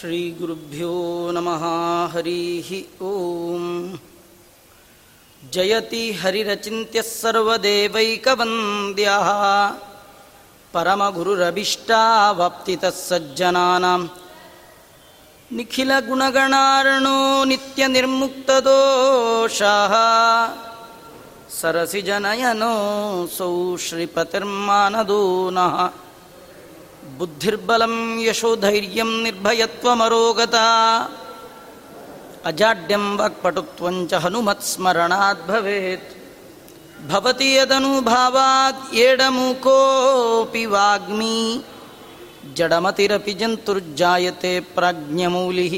श्रीगुरुभ्यो नमः हरिः ॐ जयति हरिरचिन्त्यः सर्वदेवैकवन्द्यः परमगुरुरभिष्टावाप्तितः सज्जनानां निखिलगुणगणार्णो नित्यनिर्मुक्तदोषः सरसिजनयनोऽसौ श्रीपतिर्मानदो नः बुद्धिर्बलं यशोधैर्यं निर्भयत्वमरोगता अजाड्यं वाक्पटुत्वं च हनुमत्स्मरणात् भवेत् एडमुकोऽपि वाग्मी जडमतिरपि जन्तुर्जायते प्राज्ञमौलिः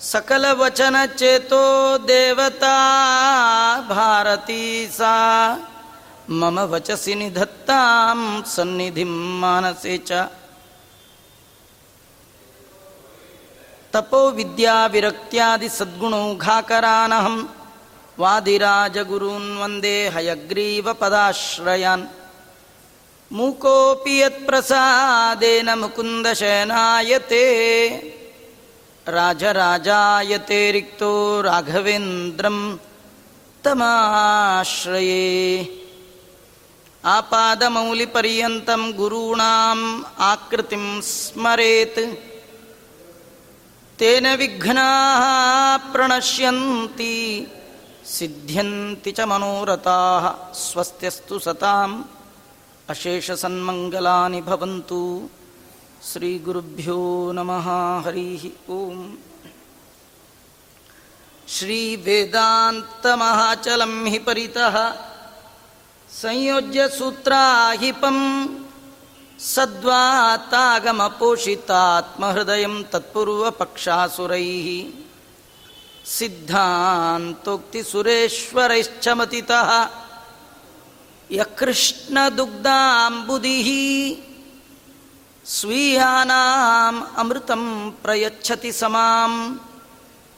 सकलवचनचेतो देवता भारती सा मम वचसि निधत्तां सन्निधिं मानसे च। तपो विद्याविरक्त्यादिसद्गुणौघाकरानहं वादिराजगुरून् वन्दे हयग्रीवपदाश्रयान् मूकोऽपि यत्प्रसादेन मुकुन्दशयनायते राजराजायते रिक्तो राघवेन्द्रं तमाश्रये आपादमौलिपर्यन्तं गुरूणाम् आकृतिं स्मरेत्। तेन विघ्नाः प्रणश्यन्ति सिद्ध्यन्ति च मनोरथाः स्वस्त्यस्तु सताम्। अशेषसन्मङ्गलानि भवन्तु। श्रीगुरुभ्यो नमः हरिः ॐ श्रीवेदान्तमहाचलं हि परितः संयोज्य सूत्राहिपं सद्वातागमपोषितात्महृदयं तत्पूर्वपक्षासुरैः। सिद्धान्तोक्तिसुरेश्वरैश्च मतितः यकृष्णदुग्धाम्बुदिः। स्वीयानाम् अमृतं प्रयच्छति समां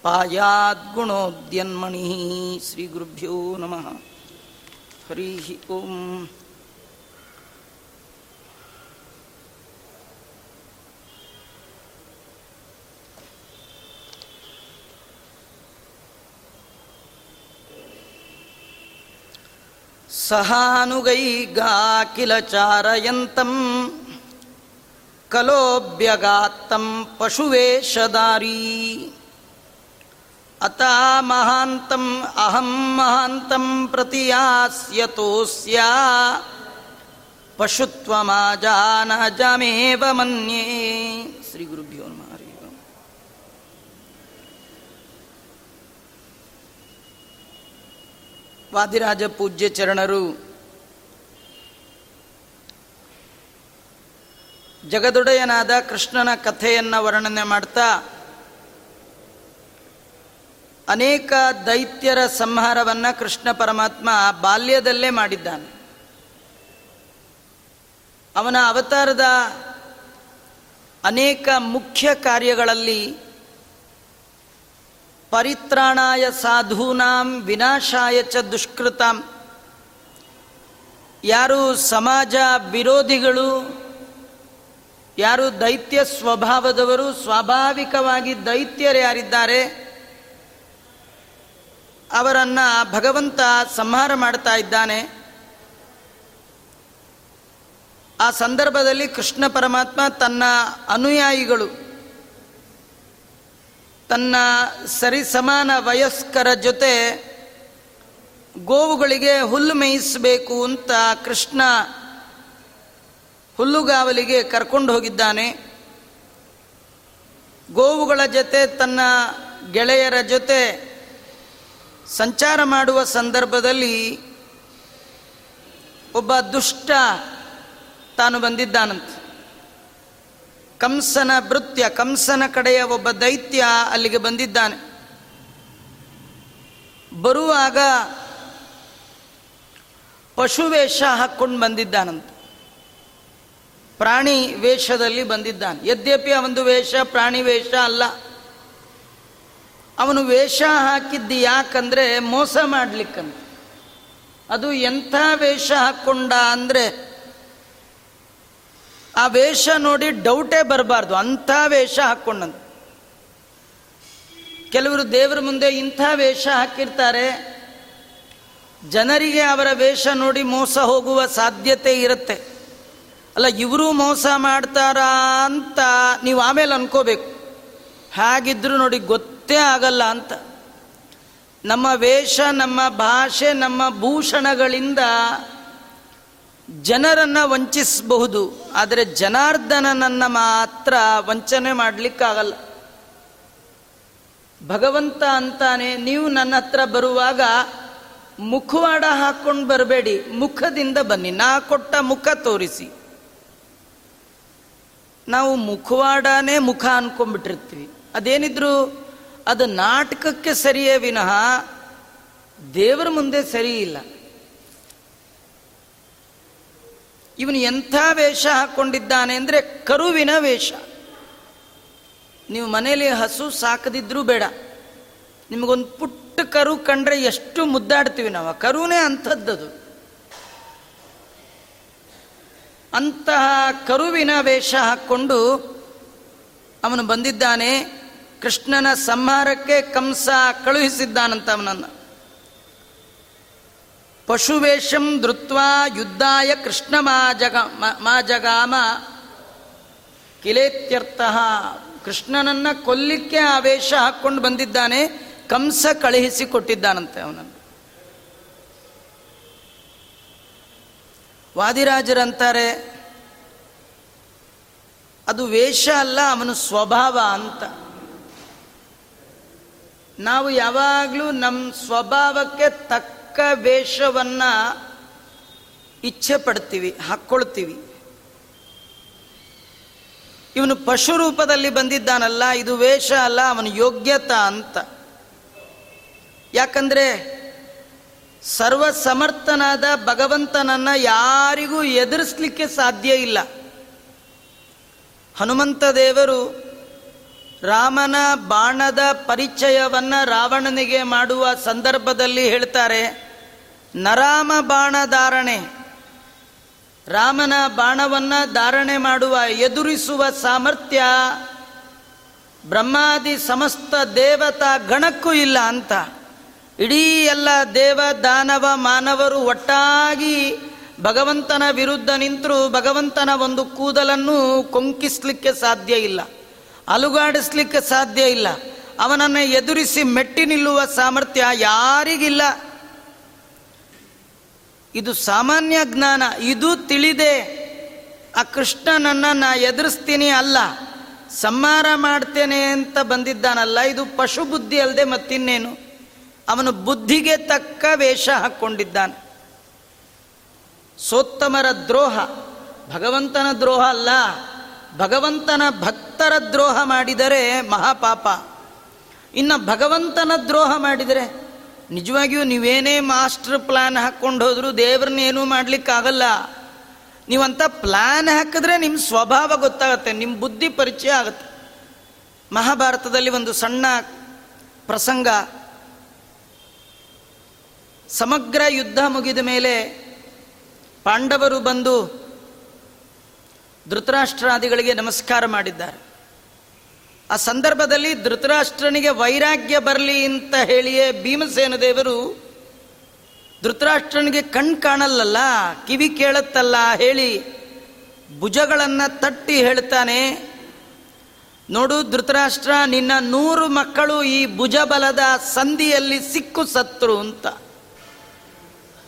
पायाद्गुणोद्यन्मणिः। श्रीगुरुभ्यो नमः हरिः ओम् सहानुगैगा किल चारयन्तं कलोऽभ्यगात्तं पशुवेशदारी अता महान्तम् अहं महान्तं प्रतियास्यतोऽस्या पशुत्वमाजानजमेव मन्ये श्रीगुरुभ्यो नमः हरि ओम् ವಾದಿರಾಜ ಪೂಜ್ಯ ಚರಣರು ಜಗದೊಡೆಯನಾದ ಕೃಷ್ಣನ ಕಥೆಯನ್ನು ವರ್ಣನೆ ಮಾಡ್ತಾ ಅನೇಕ ದೈತ್ಯರ ಸಂಹಾರವನ್ನು ಕೃಷ್ಣ ಪರಮಾತ್ಮ ಬಾಲ್ಯದಲ್ಲೇ ಮಾಡಿದ್ದಾನೆ. ಅವನ ಅವತಾರದ ಅನೇಕ ಮುಖ್ಯ ಕಾರ್ಯಗಳಲ್ಲಿ ಪರಿತ್ರಾಣಾಯ ಸಾಧೂನಾಂ ವಿನಾಶಾಯ ಚ ದುಷ್ಕೃತಾಂ. ಯಾರು ಸಮಾಜ ವಿರೋಧಿಗಳು, ಯಾರು ದೈತ್ಯ ಸ್ವಭಾವದವರು, ಸ್ವಾಭಾವಿಕವಾಗಿ ದೈತ್ಯರು ಯಾರಿದ್ದಾರೆ ಅವರನ್ನ ಭಗವಂತ ಸಂಹಾರ ಮಾಡ್ತಾ ಇದ್ದಾನೆ. ಆ ಸಂದರ್ಭದಲ್ಲಿ ಕೃಷ್ಣ ಪರಮಾತ್ಮ ತನ್ನ ಅನುಯಾಯಿಗಳು, ತನ್ನ ಸರಿಸಮಾನ ವಯಸ್ಕರ ಜೊತೆ ಗೋವುಗಳಿಗೆ ಹುಲ್ಲು ಮೇಯಿಸಬೇಕು ಅಂತ ಕೃಷ್ಣ ಹುಲ್ಲುಗಾವಲಿಗೆ ಕರ್ಕೊಂಡು ಹೋಗಿದ್ದಾನೆ. ಗೋವುಗಳ ಜೊತೆ ತನ್ನ ಗೆಳೆಯರ ಜೊತೆ ಸಂಚಾರ ಮಾಡುವ ಸಂದರ್ಭದಲ್ಲಿ ಒಬ್ಬ ದುಷ್ಟ ತಾನು ಬಂದಿದ್ದಾನಂತೆ. ಕಂಸನ ಭೃತ್ಯ, ಕಂಸನ ಕಡೆಯ ಒಬ್ಬ ದೈತ್ಯ ಅಲ್ಲಿಗೆ ಬಂದಿದ್ದಾನೆ. ಬರುವಾಗ ಪಶುವೇಷ ಹಾಕ್ಕೊಂಡು ಬಂದಿದ್ದಾನಂತೆ. ಪ್ರಾಣಿ ವೇಷದಲ್ಲಿ ಬಂದಿದ್ದಾನೆ. ಯದ್ಯಪಿ ಒಂದು ವೇಷ, ಪ್ರಾಣಿ ವೇಷ ಅಲ್ಲ. ಅವನು ವೇಷ ಹಾಕಿದ್ದು ಯಾಕಂದರೆ ಮೋಸ ಮಾಡಲಿಕ್ಕಂತ. ಅದು ಎಂಥ ವೇಷ ಹಾಕ್ಕೊಂಡ ಅಂದರೆ ಆ ವೇಷ ನೋಡಿ ಡೌಟೇ ಬರಬಾರ್ದು, ಅಂಥ ವೇಷ ಹಾಕ್ಕೊಂಡಂತ ಕೆಲವರು ದೇವರ ಮುಂದೆ ಇಂಥ ವೇಷ ಹಾಕಿರ್ತಾರೆ, ಜನರಿಗೆ ಅವರ ವೇಷ ನೋಡಿ ಮೋಸ ಹೋಗುವ ಸಾಧ್ಯತೆ ಇರುತ್ತೆ. ಅಲ್ಲ, ಇವರು ಮೋಸ ಮಾಡ್ತಾರಾ ಅಂತ ನೀವು ಆಮೇಲೆ ಅನ್ಕೋಬೇಕು. ಹಾಗಿದ್ರು ನೋಡಿ ಗೊತ್ತೇ. ಆಗಲ್ಲ ಅಂತ. ನಮ್ಮ ವೇಷ, ನಮ್ಮ ಭಾಷೆ, ನಮ್ಮ ಭೂಷಣಗಳಿಂದ ಜನರನ್ನು ವಂಚಿಸಬಹುದು. ಆದರೆ ಜನಾರ್ದನನನ್ನು ಮಾತ್ರ ವಂಚನೆ ಮಾಡಲಿಕ್ಕಾಗಲ್ಲ. ಭಗವಂತ ಅಂತಾನೆ, ನೀವು ನನ್ನ ಹತ್ರ ಬರುವಾಗ ಮುಖವಾಡ ಹಾಕ್ಕೊಂಡು ಬರಬೇಡಿ, ಮುಖದಿಂದ ಬನ್ನಿ. ನಾ ಕೊಟ್ಟ ಮುಖ ತೋರಿಸಿ. ನಾವು ಮುಖವಾಡನೇ ಮುಖ ಅನ್ಕೊಂಡ್ಬಿಟ್ಟಿರ್ತೀವಿ. ಅದೇನಿದ್ರು ಅದು ನಾಟಕಕ್ಕೆ ಸರಿಯೇ ವಿನಃ ದೇವರ ಮುಂದೆ ಸರಿ ಇಲ್ಲ. ಇವನು ಎಂಥ ವೇಷ ಹಾಕ್ಕೊಂಡಿದ್ದಾನೆ ಅಂದರೆ ಕರುವಿನ ವೇಷ. ನೀವು ಮನೇಲಿ ಹಸು ಸಾಕದಿದ್ರೂ ಬೇಡ. ನಿಮಗೊಂದು ಪುಟ್ಟ ಕರು ಕಂಡ್ರೆ ಎಷ್ಟು ಮುದ್ದಾಡ್ತೀವಿ ನಾವು. ಕರುವೇ ಕರುನೇ ಅಂಥದ್ದದು. ಅಂತಹ ಕರುವಿನ ವೇಷ ಹಾಕ್ಕೊಂಡು ಅವನು ಬಂದಿದ್ದಾನೆ. ಕೃಷ್ಣನ ಸಂಹಾರಕ್ಕೆ ಕಂಸ ಕಳುಹಿಸಿದ್ದಾನಂತ ಅವನನ್ನು ಪಶುವೇಷಂ ಧೃತ್ವ ಯುದ್ಧಾಯ ಕೃಷ್ಣ ಮಾ ಜಗ ಮಾ ಜಗಾಮ ಕಿಲೇತ್ಯರ್ಥ. ಕೃಷ್ಣನನ್ನ ಕೊಲ್ಲಿಕ್ಕೆ ಆ ವೇಷ ಹಾಕ್ಕೊಂಡು ಬಂದಿದ್ದಾನೆ, ಕಂಸ ಕಳುಹಿಸಿ ಕೊಟ್ಟಿದ್ದಾನಂತೆ ಅವನನ್ನು. ವಾದಿರಾಜರಂತಾರೆ, ಅದು ವೇಷ ಅಲ್ಲ, ಅವನು ಸ್ವಭಾವ ಅಂತ. ನಾವು ಯಾವಾಗಲೂ ನಮ್ಮ ಸ್ವಭಾವಕ್ಕೆ ತಕ್ಕ ವೇಷವನ್ನು ಇಚ್ಛೆ ಪಡ್ತೀವಿ ಹಾಕ್ಕೊಳ್ತೀವಿ. ಇವನು ಪಶು ರೂಪದಲ್ಲಿ ಬಂದಿದ್ದಾನಲ್ಲ, ಇದು ವೇಷ ಅಲ್ಲ, ಅವನ ಯೋಗ್ಯತ ಅಂತ. ಯಾಕಂದರೆ ಸರ್ವ ಸಮರ್ಥನಾದ ಭಗವಂತನನ್ನ ಯಾರಿಗೂ ಎದುರಿಸ್ಲಿಕ್ಕೆ ಸಾಧ್ಯ ಇಲ್ಲ. ಹನುಮಂತ ದೇವರು ರಾಮನ ಬಾಣದ ಪರಿಚಯವನ್ನ ರಾವಣನಿಗೆ ಮಾಡುವ ಸಂದರ್ಭದಲ್ಲಿ ಹೇಳ್ತಾರೆ, ನರಾಮ ಬಾಣ ಧಾರಣೆ. ರಾಮನ ಬಾಣವನ್ನ ಧಾರಣೆ ಮಾಡುವ ಎದುರಿಸುವ ಸಾಮರ್ಥ್ಯ ಬ್ರಹ್ಮಾದಿ ಸಮಸ್ತ ದೇವತಾ ಗಣಕ್ಕೂ ಇಲ್ಲ ಅಂತ. ಇಡೀ ಎಲ್ಲ ದೇವ, ದಾನವ, ಮಾನವರು ಒಟ್ಟಾಗಿ ಭಗವಂತನ ವಿರುದ್ಧ ನಿಂತರೂ ಭಗವಂತನ ಒಂದು ಕೂದಲನ್ನು ಕೊಂಕಿಸ್ಲಿಕ್ಕೆ ಸಾಧ್ಯ ಇಲ್ಲ. ಅಲುಗಾಡಿಸ್ಲಿಕ್ಕೆ ಸಾಧ್ಯ ಇಲ್ಲ. ಅವನನ್ನು ಎದುರಿಸಿ ಮೆಟ್ಟಿ ನಿಲ್ಲುವ ಸಾಮರ್ಥ್ಯ ಯಾರಿಗಿಲ್ಲ. ಇದು ಸಾಮಾನ್ಯ ಜ್ಞಾನ, ಇದು ತಿಳಿದೆ. ಆ ಕೃಷ್ಣನನ್ನ ನಾ ಎದುರಿಸ್ತೀನಿ ಅಲ್ಲ, ಸಂಹಾರ ಮಾಡ್ತೇನೆ ಅಂತ ಬಂದಿದ್ದಾನಲ್ಲ, ಇದು ಪಶು ಬುದ್ಧಿ ಅಲ್ಲದೆ ಮತ್ತಿನ್ನೇನು? ಅವನು ಬುದ್ಧಿಗೆ ತಕ್ಕ ವೇಷ ಹಾಕ್ಕೊಂಡಿದ್ದಾನೆ. ಸೋತ್ತಮರ ದ್ರೋಹ, ಭಗವಂತನ ದ್ರೋಹ ಅಲ್ಲ. ಭಗವಂತನ ಭಕ್ತರ ದ್ರೋಹ ಮಾಡಿದರೆ ಮಹಾಪಾಪ. ಇನ್ನು ಭಗವಂತನ ದ್ರೋಹ ಮಾಡಿದರೆ ನಿಜವಾಗಿಯೂ ನೀವೇನೇ ಮಾಸ್ಟರ್ ಪ್ಲಾನ್ ಹಾಕ್ಕೊಂಡು ಹೋದರೂ ದೇವ್ರನ್ನೇನೂ ಮಾಡಲಿಕ್ಕಾಗಲ್ಲ. ನೀವಂಥ ಪ್ಲಾನ್ ಹಾಕಿದ್ರೆ ನಿಮ್ಮ ಸ್ವಭಾವ ಗೊತ್ತಾಗತ್ತೆ ನಿಮ್ಮ ಬುದ್ಧಿ ಪರಿಚಯ ಆಗುತ್ತೆ. ಮಹಾಭಾರತದಲ್ಲಿ ಒಂದು ಸಣ್ಣ ಪ್ರಸಂಗ. ಸಮಗ್ರ ಯುದ್ಧ ಮುಗಿದ ಮೇಲೆ ಪಾಂಡವರು ಬಂದು ಧೃತರಾಷ್ಟ್ರಾದಿಗಳಿಗೆ ನಮಸ್ಕಾರ ಮಾಡಿದ್ದಾರೆ. ಆ ಸಂದರ್ಭದಲ್ಲಿ ಧೃತರಾಷ್ಟ್ರನಿಗೆ ವೈರಾಗ್ಯ ಬರಲಿ ಅಂತ ಹೇಳಿಯೇ ಭೀಮಸೇನ ದೇವರು ಧೃತರಾಷ್ಟ್ರನಿಗೆ ಕಣ್ ಕಾಣಲ್ಲಲ್ಲ, ಕಿವಿ ಕೇಳುತ್ತಲ್ಲ ಹೇಳಿ ಭುಜಗಳನ್ನು ತಟ್ಟಿ ಹೇಳ್ತಾನೆ, ನೋಡು ಧೃತರಾಷ್ಟ್ರ, ನಿನ್ನ ನೂರು ಮಕ್ಕಳು ಈ ಭುಜಬಲದ ಸಂಧಿಯಲ್ಲಿ ಸಿಕ್ಕು ಸತ್ರು ಅಂತ.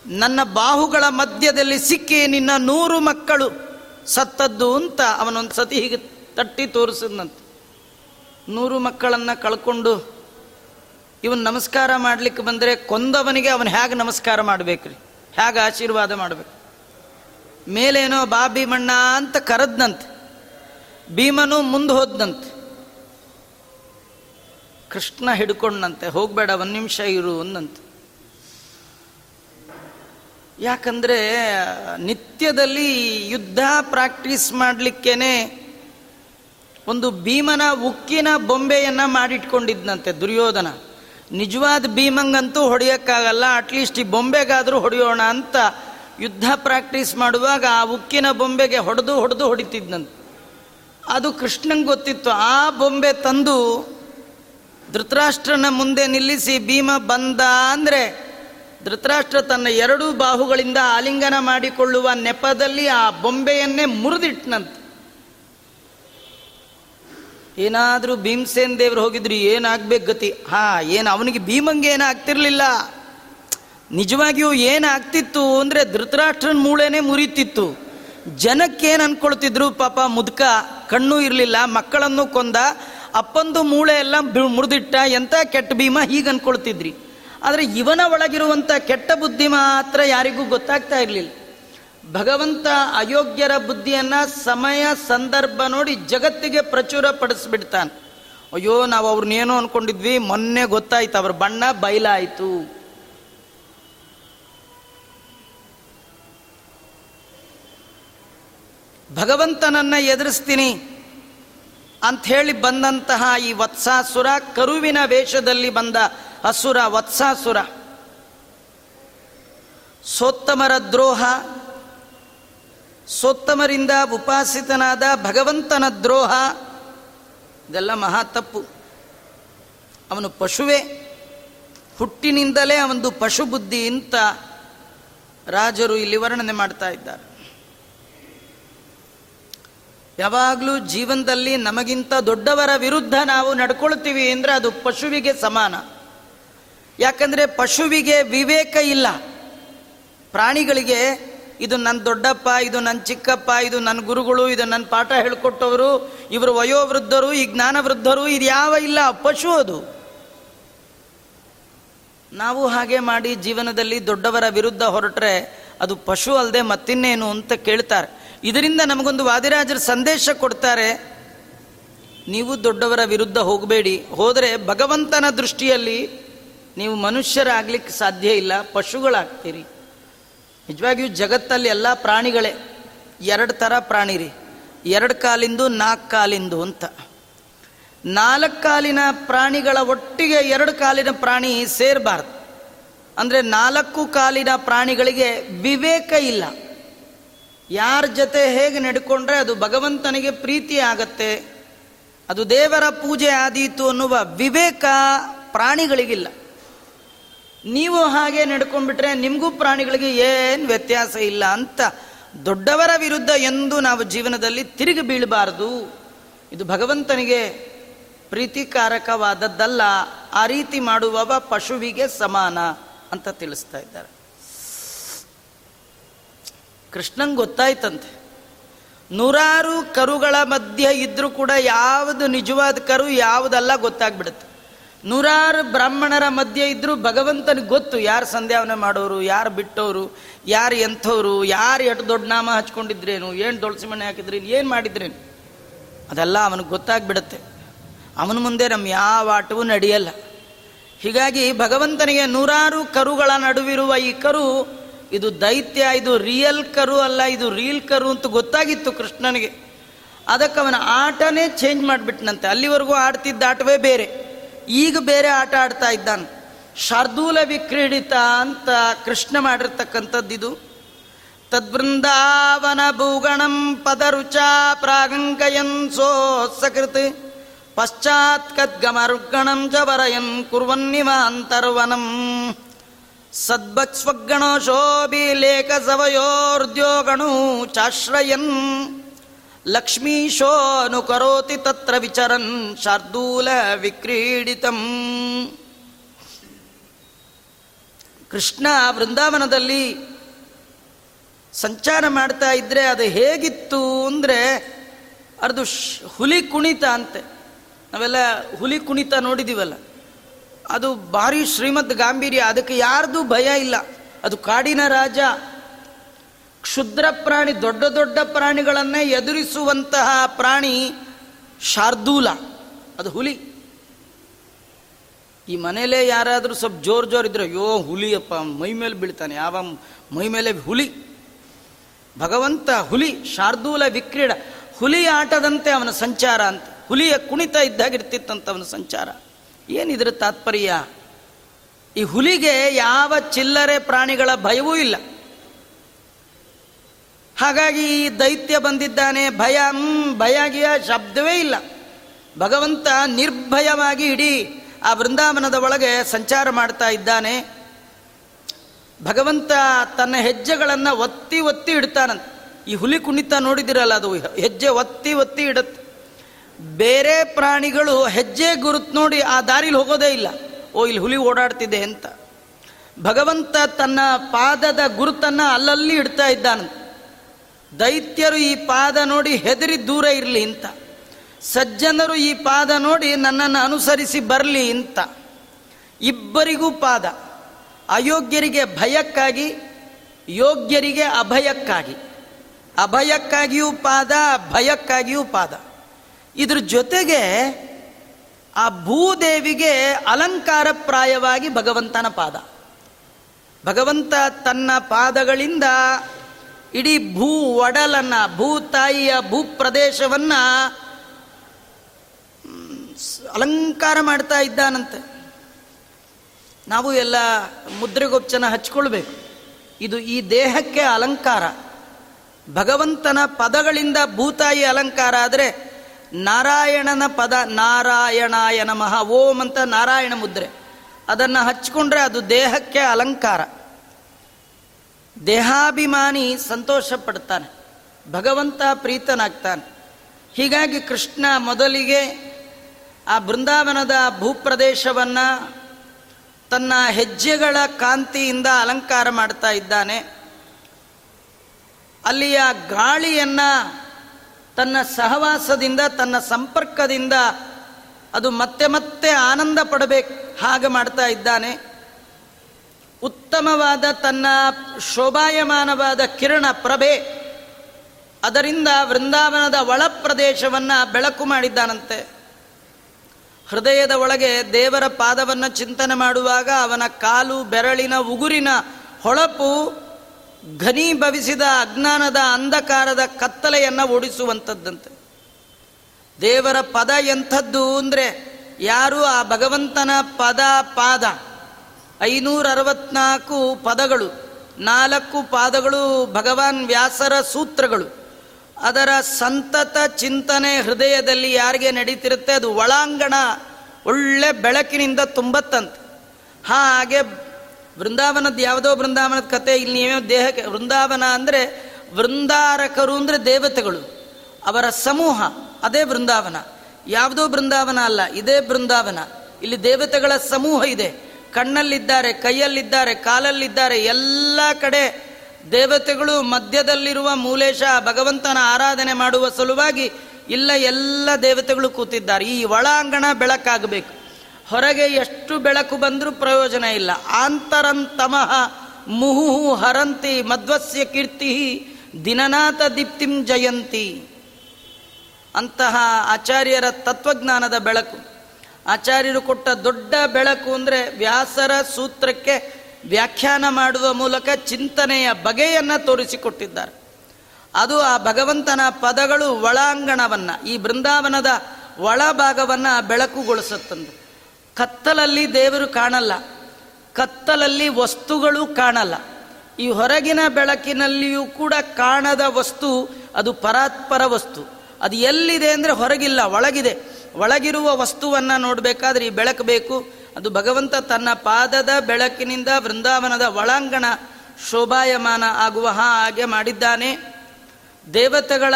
ನನ್ನ ಬಾಹುಗಳ ಮಧ್ಯದಲ್ಲಿ ಸಿಕ್ಕಿ ನಿನ್ನ ನೂರು ಮಕ್ಕಳು. ಸತ್ತದ್ದು ಅಂತ ಅವನೊಂದು ಸತಿ ಹೀಗೆ ತಟ್ಟಿ ತೋರಿಸಿದ್ನಂತೆ. ನೂರು ಮಕ್ಕಳನ್ನು ಕಳ್ಕೊಂಡು ಇವನು ನಮಸ್ಕಾರ ಮಾಡ್ಲಿಕ್ಕೆ ಬಂದರೆ ಕೊಂದವನಿಗೆ ಅವನು ಹೇಗೆ ನಮಸ್ಕಾರ ಮಾಡಬೇಕ್ರಿ? ಹೇಗೆ ಆಶೀರ್ವಾದ ಮಾಡಬೇಕು? ಮೇಲೇನೋ ಬಾ ಭೀಮಣ್ಣ ಅಂತ ಕರೆದ್ನಂತೆ. ಭೀಮನು ಮುಂದೆ ಹೋದ್ನಂತೆ. ಕೃಷ್ಣ ಹಿಡ್ಕೊಂಡಂತೆ ಹೋಗಬೇಡ, ಒಂದು ನಿಮಿಷ ಇರು ಅಂದಂತೆ ಯಾಕಂದ್ರೆ, ನಿತ್ಯದಲ್ಲಿ ಯುದ್ಧ ಪ್ರಾಕ್ಟೀಸ್ ಮಾಡಲಿಕ್ಕೇನೆ ಒಂದು ಭೀಮನ ಉಕ್ಕಿನ ಬೊಂಬೆಯನ್ನು ಮಾಡಿಟ್ಕೊಂಡಿದ್ನಂತೆ ದುರ್ಯೋಧನ. ನಿಜವಾದ ಭೀಮಂಗಂತೂ ಹೊಡೆಯೋಕ್ಕಾಗಲ್ಲ ಅಟ್ಲೀಸ್ಟ್ ಈ ಬೊಂಬೆಗಾದರೂ ಹೊಡೆಯೋಣ ಅಂತ ಯುದ್ಧ ಪ್ರಾಕ್ಟೀಸ್ ಮಾಡುವಾಗ ಆ ಉಕ್ಕಿನ ಬೊಂಬೆಗೆ ಹೊಡೆದು ಹೊಡೆದು ಹೊಡಿತಿದ್ನಂತೆ. ಅದು ಕೃಷ್ಣಂಗೆ ಗೊತ್ತಿತ್ತು, ಆ ಬೊಂಬೆ ತಂದು ಧೃತರಾಷ್ಟ್ರನ ಮುಂದೆ ನಿಲ್ಲಿಸಿ ಭೀಮ ಬಂದ ಅಂದರೆ ಧೃತರಾಷ್ಟ್ರ ತನ್ನ ಎರಡೂ ಬಾಹುಗಳಿಂದ ಆಲಿಂಗನ ಮಾಡಿಕೊಳ್ಳುವ ನೆಪದಲ್ಲಿ ಆ ಬೊಂಬೆಯನ್ನೇ ಮುರಿದಿಟ್ನಂತೆ. ಏನಾದರೂ ಭೀಮಸೇನ್ ದೇವ್ರು ಹೋಗಿದ್ರು ಏನಾಗ್ಬೇಕು ಗತಿ? ಹಾ, ಏನು ಅವನಿಗೆ ಭೀಮಂಗೆ ಏನಾಗ್ತಿರ್ಲಿಲ್ಲ? ನಿಜವಾಗಿಯೂ ಏನಾಗ್ತಿತ್ತು ಅಂದರೆ ಧೃತರಾಷ್ಟ್ರನ ಮೂಳೆನೇ ಮುರಿತಿತ್ತು. ಜನಕ್ಕೇನು ಅನ್ಕೊಳ್ತಿದ್ರು, ಪಾಪ ಮುದುಕ, ಕಣ್ಣು ಇರಲಿಲ್ಲ, ಮಕ್ಕಳನ್ನು ಕೊಂದ, ಅಪ್ಪಂದು ಮೂಳೆ ಎಲ್ಲ ಮುರಿದಿಟ್ಟ ಎಂಥ ಕೆಟ್ಟ ಭೀಮ ಹೀಗೆ ಅನ್ಕೊಳ್ತಿದ್ರಿ? ಆದರೆ ಇವನ ಒಳಗಿರುವಂಥ ಕೆಟ್ಟ ಬುದ್ಧಿ ಮಾತ್ರ ಯಾರಿಗೂ ಗೊತ್ತಾಗ್ತಾ ಇರಲಿಲ್ಲ. ಭಗವಂತ ಅಯೋಗ್ಯರ ಬುದ್ಧಿಯನ್ನ ಸಮಯ, ಸಂದರ್ಭ ನೋಡಿ ಜಗತ್ತಿಗೆ ಪ್ರಚುರ ಪಡಿಸ್ಬಿಡ್ತಾನೆ. ಅಯ್ಯೋ, ನಾವು ಅವ್ರನ್ನೇನೋ ಅನ್ಕೊಂಡಿದ್ವಿ, ಮೊನ್ನೆ ಗೊತ್ತಾಯ್ತು, ಅವ್ರ ಬಣ್ಣ ಬಯಲಾಯಿತು ಭಗವಂತನನ್ನ ಎದುರಿಸ್ತೀನಿ. ಅಂತ ಹೇಳಿ ಬಂದಂತಹ ಈ ವತ್ಸಾಸುರ ಕರುವಿನ ವೇಷದಲ್ಲಿ ಬಂದ ಅಸುರ ವತ್ಸಾಸುರ. ಸೋತ್ತಮರ ದ್ರೋಹ, ಸೋತ್ತಮರಿಂದ ಉಪಾಸಿತನಾದ ಭಗವಂತನ ದ್ರೋಹ, ಇದೆಲ್ಲ ಮಹಾ ತಪ್ಪು. ಅವನು ಪಶುವೇ, ಹುಟ್ಟಿನಿಂದಲೇ ಅವನದು ಪಶು ಬುದ್ಧಿ ಅಂತ ರಾಜರು ಇಲ್ಲಿ ವರ್ಣನೆ ಮಾಡ್ತಾ ಇದ್ದಾರೆ. ಯಾವಾಗಲೂ ಜೀವನದಲ್ಲಿ ನಮಗಿಂತ ದೊಡ್ಡವರ ವಿರುದ್ಧ ನಾವು ನಡ್ಕೊಳ್ತೀವಿ ಅಂದರೆ ಅದು ಪಶುವಿಗೆ ಸಮಾನ. ಯಾಕಂದರೆ ಪಶುವಿಗೆ ವಿವೇಕ ಇಲ್ಲ. ಪ್ರಾಣಿಗಳಿಗೆ ಇದು ನನ್ನ ದೊಡ್ಡಪ್ಪ, ಇದು ನನ್ನ ಚಿಕ್ಕಪ್ಪ, ಇದು ನನ್ನ ಗುರುಗಳು, ಇದು ನನ್ನ ಪಾಠ ಹೇಳ್ಕೊಟ್ಟವರು, ಇವರು ವಯೋವೃದ್ಧರು, ಈ ಜ್ಞಾನವೃದ್ಧರು, ಇದು ಯಾವ ಇಲ್ಲ, ಪಶು ಅದು. ನಾವು ಹಾಗೆ ಮಾಡಿ ಜೀವನದಲ್ಲಿ ದೊಡ್ಡವರ ವಿರುದ್ಧ ಹೊರಟ್ರೆ ಅದು ಪಶು ಅಲ್ಲದೆ ಮತ್ತಿನ್ನೇನು ಅಂತ ಕೇಳ್ತಾರೆ. ಇದರಿಂದ ನಮಗೊಂದು ವಾದಿರಾಜರು ಸಂದೇಶ ಕೊಡ್ತಾರೆ, ನೀವು ದೊಡ್ಡವರ ವಿರುದ್ಧ ಹೋಗಬೇಡಿ. ಹೋದರೆ ಭಗವಂತನ ದೃಷ್ಟಿಯಲ್ಲಿ ನೀವು ಮನುಷ್ಯರಾಗಲಿಕ್ಕೆ ಸಾಧ್ಯ ಇಲ್ಲ, ಪಶುಗಳಾಗ್ತೀರಿ. ನಿಜವಾಗಿಯೂ ಜಗತ್ತಲ್ಲಿ ಎಲ್ಲ ಪ್ರಾಣಿಗಳೇ, ಎರಡು ಥರ ಪ್ರಾಣಿ ರೀ ಎರಡು ಕಾಲಿಂದು, ನಾಲ್ಕು ಕಾಲಿಂದು ಅಂತ. ನಾಲ್ಕು ಕಾಲಿನ ಪ್ರಾಣಿಗಳ ಒಟ್ಟಿಗೆ ಎರಡು ಕಾಲಿನ ಪ್ರಾಣಿ ಸೇರಬಾರ್ದು. ಅಂದರೆ ನಾಲ್ಕು ಕಾಲಿನ ಪ್ರಾಣಿಗಳಿಗೆ ವಿವೇಕ ಇಲ್ಲ. ಯಾರ ಜೊತೆ ಹೇಗೆ ನಡ್ಕೊಂಡ್ರೆ ಅದು ಭಗವಂತನಿಗೆ ಪ್ರೀತಿ ಆಗತ್ತೆ, ಅದು ದೇವರ ಪೂಜೆ ಆದೀತು ಅನ್ನುವ ವಿವೇಕ ಪ್ರಾಣಿಗಳಿಗಿಲ್ಲ. ನೀವು ಹಾಗೆ ನಡ್ಕೊಂಡ್ಬಿಟ್ರೆ ನಿಮಗೂ ಪ್ರಾಣಿಗಳಿಗೆ ಏನು ವ್ಯತ್ಯಾಸ ಇಲ್ಲ ಅಂತ ದೊಡ್ಡವರ ವಿರುದ್ಧ ಎಂದು ನಾವು ಜೀವನದಲ್ಲಿ ತಿರುಗಿ ಬೀಳಬಾರದು. ಇದು ಭಗವಂತನಿಗೆ ಪ್ರೀತಿಕಾರಕವಾದದ್ದಲ್ಲ, ಆ ರೀತಿ ಮಾಡುವವ ಪಶುವಿಗೆ ಸಮಾನ ಅಂತ ತಿಳಿಸ್ತಾ ಇದ್ದಾರೆ. ಕೃಷ್ಣಂಗೆ ಗೊತ್ತಾಯ್ತಂತೆ. ನೂರಾರು ಕರುಗಳ ಮಧ್ಯೆ ಇದ್ದರೂ ಕೂಡ ಯಾವುದು ನಿಜವಾದ ಕರು, ಯಾವುದಲ್ಲ ಗೊತ್ತಾಗ್ಬಿಡುತ್ತೆ. ನೂರಾರು ಬ್ರಾಹ್ಮಣರ ಮಧ್ಯೆ ಇದ್ದರೂ ಭಗವಂತನಿಗೆ ಗೊತ್ತು ಯಾರು ಸಂಧ್ಯಾವನೆ ಮಾಡೋರು, ಯಾರು ಬಿಟ್ಟವರು ಯಾರು ಎಂಥವ್ರು ಯಾರು ಎಷ್ಟು ದೊಡ್ಡ ನಾಮ ಹಚ್ಕೊಂಡಿದ್ರೇನು, ಏನು ದೊಳಸಿ ಮನೆ ಹಾಕಿದ್ರೇನು, ಏನು ಮಾಡಿದ್ರೇನು. ಅದೆಲ್ಲ ಅವನಿಗೆ ಗೊತ್ತಾಗ್ಬಿಡುತ್ತೆ. ಅವನ ಮುಂದೆ ನಮ್ಮ ಯಾವ ಆಟವೂ ನಡೆಯಲ್ಲ. ಹೀಗಾಗಿ ಭಗವಂತನಿಗೆ ನೂರಾರು ಕರುಗಳ ನಡುವಿರುವ ಈ ಕರು ಇದು ದೈತ್ಯ, ಇದು ರಿಯಲ್ ಕರು ಅಲ್ಲ, ಇದು ರೀಲ್ ಕರು ಅಂತ ಗೊತ್ತಾಗಿತ್ತು ಕೃಷ್ಣನಿಗೆ. ಅದಕ್ಕೆ ಅವನ ಆಟನೇ ಚೇಂಜ್ ಮಾಡಿಬಿಟ್ನಂತೆ. ಅಲ್ಲಿವರೆಗೂ ಆಡ್ತಿದ್ದ ಆಟವೇ ಬೇರೆ. ಈಗ ಬೇರೆ ಆಟ ಆಡ್ತಾ ಇದ್ದಾನೆ. ಶಾರ್ದೂಲ ವಿಕ್ರೀಡಿತ ಅಂತ ಕೃಷ್ಣ ಮಾಡಿರ್ತಕ್ಕಂಥದ್ದಿದು ತದ್ಬೃಂದಾವನ ಭೂಗಣಂ ಪದರುಚ ಪ್ರಾಗಂಕಯನ್ ಸಕೃತ್ ಪಶ್ಚಾತ್ ಕದ್ಗಮರುಗಣಂ ಚ ವರಯನ್ ಕುರ್ವನ್ನಿವ ಅಂತರ್ವನಂ ಸದ್ಭಕ್ಸ್ವಗಣೋ ಶೋಭಿ ಲೇಖ ಸವಯೋರ್ದ್ಯೋಗಣು ಚಾಶ್ರಯನ್ ಲಕ್ಷ್ಮೀಶೋ ಅನುಕರೋತಿ ತತ್ರ ವಿಚರನ್ ಶಾರ್ದೂಲ ವಿಕ್ರೀಡಿತಂ. ಕೃಷ್ಣ ವೃಂದಾವನದಲ್ಲಿ ಸಂಚಾರ ಮಾಡ್ತಾ ಇದ್ರೆ ಅದು ಹೇಗಿತ್ತು ಅಂದರೆ ಅದು ಹುಲಿ ಕುಣಿತ ಅಂತೆ. ನಾವೆಲ್ಲ ಹುಲಿ ಕುಣಿತ ನೋಡಿದೀವಲ್ಲ. ಅದು ಭಾರಿ ಶ್ರೀಮದ್ ಗಾಂಭೀರ್ಯ. ಅದಕ್ಕೆ ಯಾರ್ದು ಭಯ ಇಲ್ಲ. ಅದು ಕಾಡಿನ ರಾಜ. ಕ್ಷುದ್ರ ಪ್ರಾಣಿ, ದೊಡ್ಡ ದೊಡ್ಡ ಪ್ರಾಣಿಗಳನ್ನೇ ಎದುರಿಸುವಂತಹ ಪ್ರಾಣಿ ಶಾರ್ದೂಲ. ಅದು ಹುಲಿ. ಈ ಮನೇಲೇ ಯಾರಾದರೂ ಸ್ವಲ್ಪ ಜೋರ್ ಜೋರ್ ಇದ್ರೆ, ಅಯ್ಯೋ, ಹುಲಿಯಪ್ಪ, ಮೈ ಮೇಲೆ ಬೀಳ್ತಾನೆ, ಯಾವ ಮೈ ಮೇಲೆ ಹುಲಿ. ಭಗವಂತ ಹುಲಿ, ಶಾರ್ದೂಲ ವಿಕ್ರೀಡ. ಹುಲಿ ಆಟದಂತೆ ಅವನ ಸಂಚಾರ ಅಂತ. ಹುಲಿಯ ಕುಣಿತ ಇದ್ದಾಗಿರ್ತಿತ್ತಂತ ಅವನ ಸಂಚಾರ. ಏನಿದ್ರ ತಾತ್ಪರ್ಯ? ಈ ಹುಲಿಗೆ ಯಾವ ಚಿಲ್ಲರೆ ಪ್ರಾಣಿಗಳ ಭಯವೂ ಇಲ್ಲ. ಹಾಗಾಗಿ ಈ ದೈತ್ಯ ಬಂದಿದ್ದಾನೆ, ಭಯ, ಭಯಾಗಿಯ ಶಬ್ದವೇ ಇಲ್ಲ. ಭಗವಂತ ನಿರ್ಭಯವಾಗಿ ಇಡೀ ಆ ವೃಂದಾವನದ ಒಳಗೆ ಸಂಚಾರ ಮಾಡ್ತಾ ಇದ್ದಾನೆ. ಭಗವಂತ ತನ್ನ ಹೆಜ್ಜೆಗಳನ್ನು ಒತ್ತಿ ಒತ್ತಿ ಇಡ್ತಾನಂತ. ಈ ಹುಲಿ ಕುಣಿತ ನೋಡಿದಿರಲ್ಲ ಅದು, ಹೆಜ್ಜೆ ಒತ್ತಿ ಒತ್ತಿ ಇಡುತ್ತೆ. ಬೇರೆ ಪ್ರಾಣಿಗಳು ಹೆಜ್ಜೆ ಗುರುತು ನೋಡಿ ಆ ದಾರಿಲಿ ಹೋಗೋದೇ ಇಲ್ಲ. ಓ, ಇಲ್ಲಿ ಹುಲಿ ಓಡಾಡ್ತಿದೆ ಅಂತ. ಭಗವಂತ ತನ್ನ ಪಾದದ ಗುರುತನ್ನು ಅಲ್ಲಲ್ಲಿ ಇಡ್ತಾ ಇದ್ದಾನೆ. ದೈತ್ಯರು ಈ ಪಾದ ನೋಡಿ ಹೆದರಿ ದೂರ ಇರಲಿ ಅಂತ. ಸಜ್ಜನರು ಈ ಪಾದ ನೋಡಿ ನನ್ನನ್ನು ಅನುಸರಿಸಿ ಬರಲಿ ಅಂತ. ಇಬ್ಬರಿಗೂ ಪಾದ. ಅಯೋಗ್ಯರಿಗೆ ಭಯಕ್ಕಾಗಿ, ಯೋಗ್ಯರಿಗೆ ಅಭಯಕ್ಕಾಗಿ. ಅಭಯಕ್ಕಾಗಿಯೂ ಪಾದ, ಭಯಕ್ಕಾಗಿಯೂ ಪಾದ. ಇದ್ರ ಜೊತೆಗೆ ಆ ಭೂದೇವಿಗೆ ಅಲಂಕಾರಪ್ರಾಯವಾಗಿ ಭಗವಂತನ ಪಾದ. ಭಗವಂತ ತನ್ನ ಪಾದಗಳಿಂದ ಇಡೀ ಭೂ ಒಡಲನ್ನ ಭೂತಾಯಿಯ ಭೂಪ್ರದೇಶವನ್ನ ಅಲಂಕಾರ ಮಾಡ್ತಾ ಇದ್ದಾನಂತೆ. ನಾವು ಎಲ್ಲ ಮುದ್ರೆಗೊಪ್ಚನ ಹಚ್ಕೊಳ್ಬೇಕು. ಇದು ಈ ದೇಹಕ್ಕೆ ಅಲಂಕಾರ. ಭಗವಂತನ ಪದಗಳಿಂದ ಭೂತಾಯಿ ಅಲಂಕಾರ ಆದರೆ ನಾರಾಯಣನ ಪದ ನಾರಾಯಣಾಯ ನಮಃ, ಓಂ ಅಂತ ನಾರಾಯಣ ಮುದ್ರೆ. ಅದನ್ನು ಹಚ್ಕೊಂಡ್ರೆ ಅದು ದೇಹಕ್ಕೆ ಅಲಂಕಾರ. ದೇಹಾಭಿಮಾನಿ ಸಂತೋಷ ಪಡ್ತಾನೆ ಭಗವಂತ ಪ್ರೀತನಾಗ್ತಾನೆ. ಹೀಗಾಗಿ ಕೃಷ್ಣ ಮೊದಲಿಗೆ ಆ ಬೃಂದಾವನದ ಭೂಪ್ರದೇಶವನ್ನು ತನ್ನ ಹೆಜ್ಜೆಗಳ ಕಾಂತಿಯಿಂದ ಅಲಂಕಾರ ಮಾಡ್ತಾ ಇದ್ದಾನೆ. ಅಲ್ಲಿಯ ಗಾಳಿಯನ್ನ ತನ್ನ ಸಹವಾಸದಿಂದ, ತನ್ನ ಸಂಪರ್ಕದಿಂದ ಅದು ಮತ್ತೆ ಮತ್ತೆ ಆನಂದ ಪಡಬೇಕು. ಹಾಗೆ ಮಾಡ್ತಾ ಇದ್ದಾನೆ. ಉತ್ತಮವಾದ ತನ್ನ ಶೋಭಾಯಮಾನವಾದ ಕಿರಣ ಪ್ರಭೆ. ಅದರಿಂದ ವೃಂದಾವನದ ಒಳ ಪ್ರದೇಶವನ್ನು ಬೆಳಕು ಮಾಡಿದ್ದಾನಂತೆ. ಹೃದಯದ ಒಳಗೆ ದೇವರ ಪಾದವನ್ನು ಚಿಂತನೆ ಮಾಡುವಾಗ ಅವನ ಕಾಲು ಬೆರಳಿನ ಉಗುರಿನ ಹೊಳಪು ಘನೀಭವಿಸಿದ ಅಜ್ಞಾನದ ಅಂಧಕಾರದ ಕತ್ತಲೆಯನ್ನು ಓಡಿಸುವಂಥದ್ದಂತೆ. ದೇವರ ಪದ ಎಂಥದ್ದು ಅಂದರೆ ಯಾರು ಆ ಭಗವಂತನ ಪದ ಪಾದ? ಐನೂರ ಅರವತ್ನಾಲ್ಕು ಪದಗಳು, ನಾಲ್ಕು ಪಾದಗಳು ಭಗವಾನ್ ವ್ಯಾಸರ ಸೂತ್ರಗಳು. ಅದರ ಸಂತತ ಚಿಂತನೆ ಹೃದಯದಲ್ಲಿ ಯಾರಿಗೆ ನಡೀತಿರುತ್ತೆ? ಅದು ಒಳಾಂಗಣ, ಒಳ್ಳೆ ಬೆಳಕಿನಿಂದ ತುಂಬತ್ತಂತೆ. ಹಾಗೆ ವೃಂದಾವನದ ಯಾವುದೋ ವೃಂದಾವನದ ಕತೆ, ಇಲ್ಲಿ ನೀವೇ ದೇಹಕ್ಕೆ, ವೃಂದಾವನ ಅಂದರೆ ವೃಂದಾರಕರು ಅಂದರೆ ದೇವತೆಗಳು, ಅವರ ಸಮೂಹ, ಅದೇ ವೃಂದಾವನ. ಯಾವುದೋ ಬೃಂದಾವನ ಅಲ್ಲ, ಇದೇ ಬೃಂದಾವನ ಇಲ್ಲಿ ದೇವತೆಗಳ ಸಮೂಹ ಇದೆ. ಕಣ್ಣಲ್ಲಿದ್ದಾರೆ, ಕೈಯಲ್ಲಿದ್ದಾರೆ, ಕಾಲಲ್ಲಿದ್ದಾರೆ, ಎಲ್ಲ ಕಡೆ ದೇವತೆಗಳು ಮಧ್ಯದಲ್ಲಿರುವ ಮೂಲೇಶ, ಭಗವಂತನ ಆರಾಧನೆ ಮಾಡುವ ಸಲುವಾಗಿ, ಇಲ್ಲ ಎಲ್ಲ ದೇವತೆಗಳು ಕೂತಿದ್ದಾರೆ. ಈ ಒಳಾಂಗಣ ಬೆಳಕಾಗಬೇಕು. ಹೊರಗೆ ಎಷ್ಟು ಬೆಳಕು ಬಂದರೂ ಪ್ರಯೋಜನ ಇಲ್ಲ. ಆಂತರಂತಮಃ ಮುಹುಹು ಹರಂತಿ ಮಧ್ವಸ್ಯ ಕೀರ್ತಿ ದಿನನಾಥ ದೀಪ್ತಿಂ ಜಯಂತಿ. ಅಂತಹ ಆಚಾರ್ಯರ ತತ್ವಜ್ಞಾನದ ಬೆಳಕು. ಆಚಾರ್ಯರು ಕೊಟ್ಟ ದೊಡ್ಡ ಬೆಳಕು ಅಂದರೆ ವ್ಯಾಸರ ಸೂತ್ರಕ್ಕೆ ವ್ಯಾಖ್ಯಾನ ಮಾಡುವ ಮೂಲಕ ಚಿಂತನೆಯ ಬಗೆಯನ್ನು ತೋರಿಸಿಕೊಟ್ಟಿದ್ದಾರೆ. ಅದು ಆ ಭಗವಂತನ ಪದಗಳು ಒಳಾಂಗಣವನ್ನು, ಈ ಬೃಂದಾವನದ ಒಳಭಾಗವನ್ನು ಬೆಳಕುಗೊಳಿಸುತ್ತಂದು ಕತ್ತಲಲ್ಲಿ ದೇವರು ಕಾಣಲ್ಲ, ಕತ್ತಲಲ್ಲಿ ವಸ್ತುಗಳು ಕಾಣಲ್ಲ. ಈ ಹೊರಗಿನ ಬೆಳಕಿನಲ್ಲಿಯೂ ಕೂಡ ಕಾಣದ ವಸ್ತು, ಅದು ಪರಾತ್ಪರ ವಸ್ತು. ಅದು ಎಲ್ಲಿದೆ ಅಂದರೆ ಹೊರಗಿಲ್ಲ, ಒಳಗಿದೆ. ಒಳಗಿರುವ ವಸ್ತುವನ್ನು ನೋಡಬೇಕಾದ್ರೆ ಈ ಬೆಳಕು ಬೇಕು. ಅದು ಭಗವಂತ ತನ್ನ ಪಾದದ ಬೆಳಕಿನಿಂದ ವೃಂದಾವನದ ಒಳಾಂಗಣ ಶೋಭಾಯಮಾನ ಆಗುವ ಹಾಗೆ ಮಾಡಿದ್ದಾನೆ. ದೇವತೆಗಳ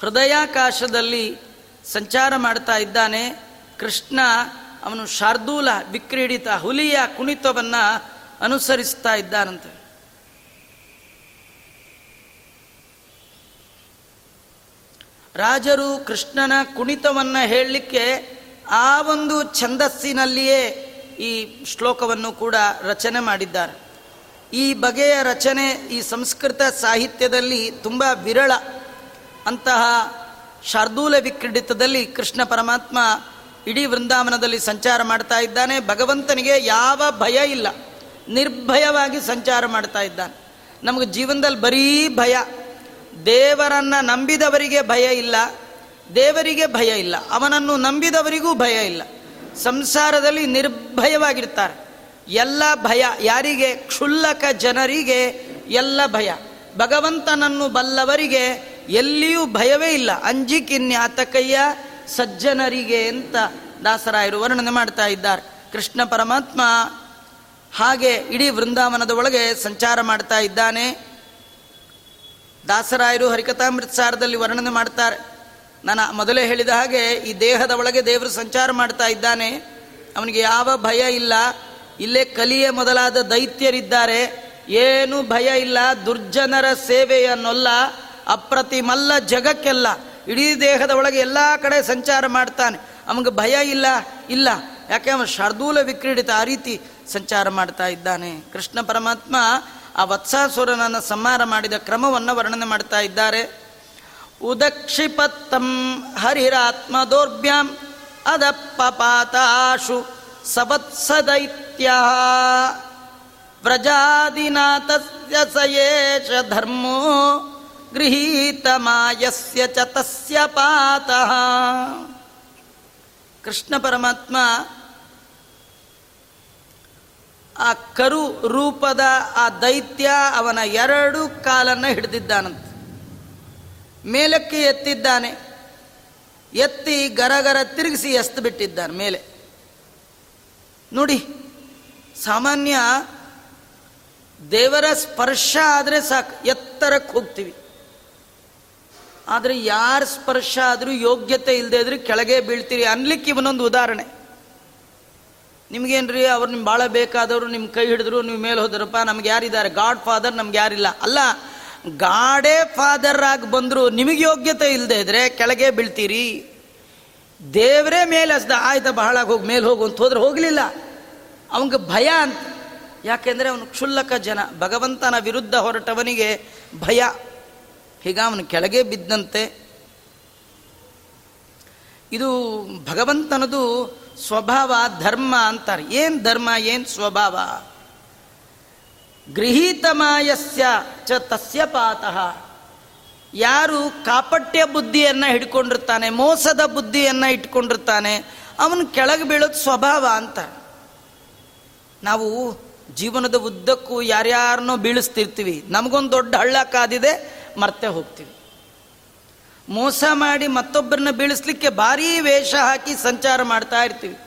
ಹೃದಯಾಕಾಶದಲ್ಲಿ ಸಂಚಾರ ಮಾಡ್ತಾ ಇದ್ದಾನೆ. ಕೃಷ್ಣ ಅವನು ಶಾರ್ದೂಲ ವಿಕ್ರೀಡಿತ ಹುಲಿಯ ಕುಣಿತವನ್ನು ಅನುಸರಿಸ್ತಾ ಇದ್ದಾನಂತೆ. ರಾಜರು ಕೃಷ್ಣನ ಕುಣಿತವನ್ನು ಹೇಳಲಿಕ್ಕೆ ಆ ಒಂದು ಛಂದಸ್ಸಿನಲ್ಲಿಯೇ ಈ ಶ್ಲೋಕವನ್ನು ಕೂಡ ರಚನೆ ಮಾಡಿದ್ದಾರೆ. ಈ ಬಗೆಯ ರಚನೆ ಈ ಸಂಸ್ಕೃತ ಸಾಹಿತ್ಯದಲ್ಲಿ ತುಂಬ ವಿರಳ. ಅಂತಹ ಶಾರ್ದೂಲ ವಿಕ್ರೀಡಿತದಲ್ಲಿ ಕೃಷ್ಣ ಪರಮಾತ್ಮ ಇಡೀ ವೃಂದಾವನದಲ್ಲಿ ಸಂಚಾರ ಮಾಡ್ತಾ ಇದ್ದಾನೆ. ಭಗವಂತನಿಗೆ ಯಾವ ಭಯ ಇಲ್ಲ. ನಿರ್ಭಯವಾಗಿ ಸಂಚಾರ ಮಾಡ್ತಾ ಇದ್ದಾನೆ. ನಮಗೆ ಜೀವನದಲ್ಲಿ ಬರೀ ಭಯ. ದೇವರನ್ನು ನಂಬಿದವರಿಗೆ ಭಯ ಇಲ್ಲ. ದೇವರಿಗೆ ಭಯ ಇಲ್ಲ. ಅವನನ್ನು ನಂಬಿದವರಿಗೂ ಭಯ ಇಲ್ಲ. ಸಂಸಾರದಲ್ಲಿ ನಿರ್ಭಯವಾಗಿರ್ತಾರೆ. ಎಲ್ಲ ಭಯ, ಯಾರಿಗೆ? ಕ್ಷುಲ್ಲಕ ಜನರಿಗೆ ಎಲ್ಲ ಭಯ. ಭಗವಂತನನ್ನು ಬಲ್ಲವರಿಗೆ ಎಲ್ಲಿಯೂ ಭಯವೇ ಇಲ್ಲ. ಅಂಜಿಕಿನ್ಯಾತಕಯ್ಯ ಸಜ್ಜನರಿಗೆ ಅಂತ ದಾಸರಾಯರು ವರ್ಣನೆ ಮಾಡ್ತಾ ಇದ್ದಾರೆ. ಕೃಷ್ಣ ಪರಮಾತ್ಮ ಹಾಗೆ ಇಡೀ ವೃಂದಾವನದ ಒಳಗೆ ಸಂಚಾರ ಮಾಡ್ತಾ ಇದ್ದಾನೆ. ದಾಸರಾಯರು ಹರಿಕಥಾಮೃತಸಾರದಲ್ಲಿ ವರ್ಣನೆ ಮಾಡ್ತಾರೆ. ನಾನು ಮೊದಲೇ ಹೇಳಿದ ಹಾಗೆ ಈ ದೇಹದ ಒಳಗೆ ದೇವರು ಸಂಚಾರ ಮಾಡ್ತಾ ಇದ್ದಾನೆ. ಅವನಿಗೆ ಯಾವ ಭಯ ಇಲ್ಲ. ಇಲ್ಲೇ ಕಲಿಯ ಮೊದಲಾದ ದೈತ್ಯರಿದ್ದಾರೆ. ಏನು ಭಯ ಇಲ್ಲ. ದುರ್ಜನರ ಸೇವೆಯನ್ನೊಲ್ಲ. ಅಪ್ರತಿಮಲ್ಲ ಜಗಕ್ಕೆಲ್ಲ. ಇಡೀ ದೇಹದ ಒಳಗೆ ಎಲ್ಲ ಕಡೆ ಸಂಚಾರ ಮಾಡ್ತಾನೆ. ಅವನಿಗೆ ಭಯ ಇಲ್ಲ ಇಲ್ಲ. ಯಾಕೆ ಅವನು ಶಾರ್ದೂಲ ವಿಕ್ರೀಡಿತ ಆ ರೀತಿ ಸಂಚಾರ ಮಾಡ್ತಾ ಇದ್ದಾನೆ. ಕೃಷ್ಣ ಪರಮಾತ್ಮ ಆ ವತ್ಸಾಸುರನನ್ನು ಸಂಹಾರ ಮಾಡಿದ ಕ್ರಮವನ್ನು ವರ್ಣನೆ ಮಾಡ್ತಾ ಇದ್ದಾರೆ. ಉದಕ್ಷಿಪತ್ತಂ ಹರಿರಾತ್ಮ ದೌರ್ಭ್ಯಾಂ ಅದಪ್ಪಪಾತಾಶು ಸವತ್ಸದೈತ್ಯ. ವ್ರಜಾದಿನಾಥಸ್ಯ ಸಯೇಷ ಧರ್ಮೋ ಗೃಹೀತಮಾಯಸ್ಯ ಚ ತಸ್ಯ ಪಾತಃ ಕೃಷ್ಣ ಪರಮಾತ್ಮ ಆ ಕರು ರೂಪದ ಆ ದೈತ್ಯ ಅವನ ಎರಡು ಕಾಲನ್ನು ಹಿಡಿದಿದ್ದಾನಂತೆ. ಮೇಲಕ್ಕೆ ಎತ್ತಿದ್ದಾನೆ. ಎತ್ತಿ ಗರಗರ ತಿರುಗಿಸಿ ಎಸ್ತು ಬಿಟ್ಟಿದ್ದಾನೆ ಮೇಲೆ. ನೋಡಿ, ಸಾಮಾನ್ಯ ದೇವರ ಸ್ಪರ್ಶ ಆದರೆ ಸಾಕು, ಎತ್ತರಕ್ಕೆ ಹೋಗ್ತೀವಿ. ಆದರೆ ಯಾರ ಸ್ಪರ್ಶ ಆದರೂ ಯೋಗ್ಯತೆ ಇಲ್ಲದೆ ಇದ್ರೆ ಕೆಳಗೆ ಬೀಳ್ತೀರಿ ಅನ್ಲಿಕ್ಕೆ ಇವನೊಂದು ಉದಾಹರಣೆ. ನಿಮ್ಗೇನ್ರಿ ಅವ್ರು ನಿಮ್ಗೆ ಭಾಳ ಬೇಕಾದವರು ನಿಮ್ಮ ಕೈ ಹಿಡಿದ್ರು, ನೀವು ಮೇಲೆ ಹೋದ್ರಪ್ಪ, ನಮ್ಗೆ ಯಾರಿದ್ದಾರೆ? ಗಾಡ್ ಫಾದರ್ ನಮ್ಗೆ ಯಾರಿಲ್ಲ. ಅಲ್ಲ, ಗಾಡೇ ಫಾದರ್ ಆಗಿ ಬಂದರು ನಿಮಗೆ ಯೋಗ್ಯತೆ ಇಲ್ಲದೆ ಇದ್ರೆ ಕೆಳಗೆ ಬೀಳ್ತೀರಿ. ದೇವರೇ ಮೇಲೆ ಹಸ್ದ, ಆಯ್ತಾ ಬಹಳ ಹೋಗಿ, ಮೇಲೆ ಹೋಗು ಅಂತ ಹೋದ್ರೆ ಹೋಗಲಿಲ್ಲ. ಅವನಿಗೆ ಭಯ ಅಂತ. ಯಾಕೆಂದರೆ ಅವನು ಕ್ಷುಲ್ಲಕ ಜನ. ಭಗವಂತನ ವಿರುದ್ಧ ಹೊರಟವನಿಗೆ ಭಯ. ಹೀಗ ಅವನು ಕೆಳಗೆ ಬಿದ್ದಂತೆ? ಇದು ಭಗವಂತನದು ಸ್ವಭಾವ, ಧರ್ಮ ಅಂತಾರೆ. ಏನು ಧರ್ಮ, ಏನು ಸ್ವಭಾವ? ಗೃಹೀತಮಾಯಸ್ಯ ಚ ತಸ್ಯ ಪಾತಃ. ಯಾರು ಕಾಪಟ್ಯ ಬುದ್ಧಿಯನ್ನು ಹಿಡ್ಕೊಂಡಿರ್ತಾನೆ, ಮೋಸದ ಬುದ್ಧಿಯನ್ನು ಇಟ್ಕೊಂಡಿರ್ತಾನೆ, ಅವನು ಕೆಳಗೆ ಬೀಳೋದು ಸ್ವಭಾವ ಅಂತ ನಾವು ಜೀವನದ ಉದ್ದಕ್ಕೂ ಯಾರ್ಯಾರನ್ನೋ ಬೀಳಿಸ್ತಿರ್ತೀವಿ. ನಮಗೊಂದು ದೊಡ್ಡ ಹಳ್ಳ ಕಾದಿದೆ ಮರ್ತೆ ಹೋಗ್ತೀವಿ. ಮೋಸ ಮಾಡಿ ಮತ್ತೊಬ್ಬರನ್ನ ಬೀಳಿಸ್ಲಿಕ್ಕೆ ಭಾರೀ ವೇಷ ಹಾಕಿ ಸಂಚಾರ ಮಾಡ್ತಾ ಇರ್ತೀವಿ.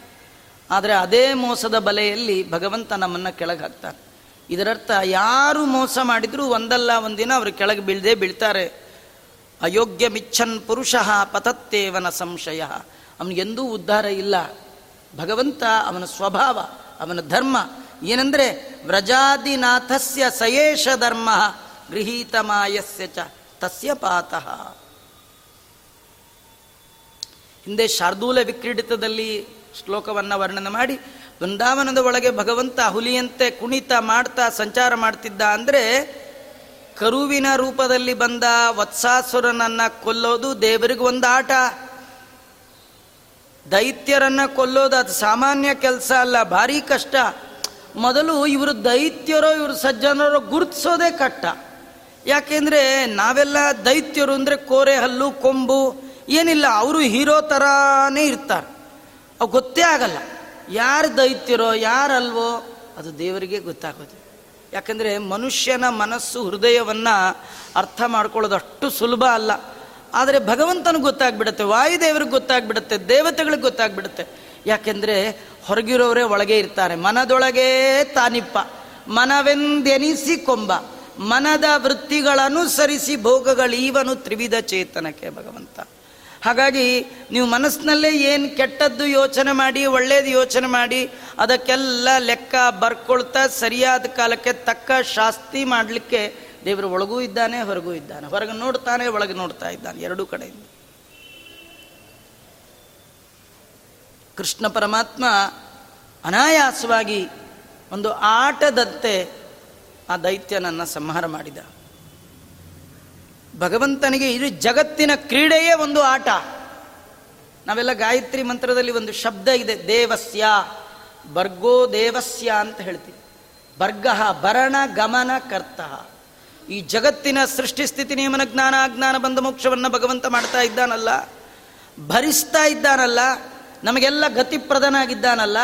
ಆದರೆ ಅದೇ ಮೋಸದ ಬಲೆಯಲ್ಲಿ ಭಗವಂತ ನಮ್ಮನ್ನು ಕೆಳಗೆ ಹಾಕ್ತಾನೆ. ಇದರರ್ಥ ಯಾರು ಮೋಸ ಮಾಡಿದರೂ ಒಂದಲ್ಲ ಒಂದಿನ ಅವರು ಕೆಳಗೆ ಬೀಳದೆ ಬೀಳ್ತಾರೆ. ಅಯೋಗ್ಯ ಮಿಚ್ಚನ್ ಪುರುಷ ಪತತ್ತೇವನ ಸಂಶಯ. ಅವನಿಗೆಂದೂ ಉದ್ಧಾರ ಇಲ್ಲ. ಭಗವಂತ ಅವನ ಸ್ವಭಾವ, ಅವನ ಧರ್ಮ. ಏನಂದ್ರೆ ವ್ರಜಾದಿನಾಥಸ್ಯ ಸಯೇಷ ಧರ್ಮ. ಗೃಹೀತಮಾಯಸ್ಯ ಚ. ತಸ್ಯ ಪಾತಃ. ಹಿಂದೆ ಶಾರ್ದೂಲ ವಿಕ್ರೀಡಿತದಲ್ಲಿ ಶ್ಲೋಕವನ್ನು ವರ್ಣನೆ ಮಾಡಿ ವೃಂದಾವನದ ಒಳಗೆ ಭಗವಂತ ಹುಲಿಯಂತೆ ಕುಣಿತ ಮಾಡ್ತಾ ಸಂಚಾರ ಮಾಡ್ತಿದ್ದ ಅಂದರೆ, ಕರುವಿನ ರೂಪದಲ್ಲಿ ಬಂದ ವತ್ಸಾಸುರನನ್ನು ಕೊಲ್ಲೋದು ದೇವರಿಗೆ ಒಂದು ಆಟ. ದೈತ್ಯರನ್ನು ಕೊಲ್ಲೋದು ಅದು ಸಾಮಾನ್ಯ ಕೆಲಸ ಅಲ್ಲ, ಭಾರಿ ಕಷ್ಟ. ಮೊದಲು ಇವರು ದೈತ್ಯರೋ ಇವರು ಸಜ್ಜನರೋ ಗುರುತಿಸೋದೇ ಕಷ್ಟ. ಯಾಕೆಂದ್ರೆ ನಾವೆಲ್ಲ ದೈತ್ಯರು ಅಂದರೆ ಕೋರೆ ಹಲ್ಲು, ಕೊಂಬು, ಏನಿಲ್ಲ, ಅವರು ಹೀರೋ ಥರಾನೇ ಇರ್ತಾರೆ. ಅವು ಗೊತ್ತೇ ಆಗಲ್ಲ. ಯಾರು ದೈತ್ಯರೋ ಯಾರಲ್ವೋ ಅದು ದೇವರಿಗೆ ಗೊತ್ತಾಗೋದು. ಯಾಕಂದರೆ ಮನುಷ್ಯನ ಮನಸ್ಸು, ಹೃದಯವನ್ನು ಅರ್ಥ ಮಾಡ್ಕೊಳ್ಳೋದು ಅಷ್ಟು ಸುಲಭ ಅಲ್ಲ. ಆದರೆ ಭಗವಂತನಿಗೆ ಗೊತ್ತಾಗ್ಬಿಡುತ್ತೆ, ವಾಯುದೇವರಿಗೆ ಗೊತ್ತಾಗ್ಬಿಡುತ್ತೆ, ದೇವತೆಗಳಿಗೆ ಗೊತ್ತಾಗ್ಬಿಡುತ್ತೆ. ಯಾಕೆಂದರೆ ಹೊರಗಿರೋರೇ ಒಳಗೆ ಇರ್ತಾರೆ. ಮನದೊಳಗೆ ತಾನಿಪ್ಪ. ಮನವೆಂದೆನಿಸಿ ಕೊಂಬ. ಮನದ ವೃತ್ತಿಗಳನುಸರಿಸಿ ಭೋಗಗಳೀವನು ತ್ರಿವಿಧ ಚೇತನಕ್ಕೆ ಭಗವಂತ. ಹಾಗಾಗಿ ನೀವು ಮನಸ್ಸಿನಲ್ಲೇ ಏನು ಕೆಟ್ಟದ್ದು ಯೋಚನೆ ಮಾಡಿ, ಒಳ್ಳೇದು ಯೋಚನೆ ಮಾಡಿ, ಅದಕ್ಕೆಲ್ಲ ಲೆಕ್ಕ ಬರ್ಕೊಳ್ತಾ ಸರಿಯಾದ ಕಾಲಕ್ಕೆ ತಕ್ಕ ಶಾಸ್ತಿ ಮಾಡಲಿಕ್ಕೆ ದೇವರು ಒಳಗೂ ಇದ್ದಾನೆ, ಹೊರಗೂ ಇದ್ದಾನೆ. ಹೊರಗೆ ನೋಡ್ತಾನೆ, ಒಳಗೆ ನೋಡ್ತಾ ಇದ್ದಾನೆ, ಎರಡೂ ಕಡೆಯಿಂದ. ಕೃಷ್ಣ ಪರಮಾತ್ಮ ಅನಾಯಾಸವಾಗಿ ಒಂದು ಆಟದಂತೆ ಆ ದೈತ್ಯನನ್ನು ಸಂಹಾರ ಮಾಡಿದ. ಭಗವಂತನಿಗೆ ಇದು ಜಗತ್ತಿನ ಕ್ರೀಡೆಯೇ ಒಂದು ಆಟ. ನಾವೆಲ್ಲ ಗಾಯತ್ರಿ ಮಂತ್ರದಲ್ಲಿ ಒಂದು ಶಬ್ದ ಇದೆ, ದೇವಸ್ಯ, ಬರ್ಗೋ ದೇವಸ್ಯ ಅಂತ ಹೇಳ್ತೀವಿ. ಬರ್ಗ ಭರಣ ಗಮನ ಕರ್ತ. ಈ ಜಗತ್ತಿನ ಸೃಷ್ಟಿ ಸ್ಥಿತಿ ನಿಯಮನ ಜ್ಞಾನ ಅಜ್ಞಾನ ಬಂದ ಮೋಕ್ಷವನ್ನು ಭಗವಂತ ಮಾಡ್ತಾ ಇದ್ದಾನಲ್ಲ, ಭರಿಸ್ತಾ ಇದ್ದಾನಲ್ಲ, ನಮಗೆಲ್ಲ ಗತಿಪ್ರದನಾಗಿದ್ದಾನಲ್ಲ,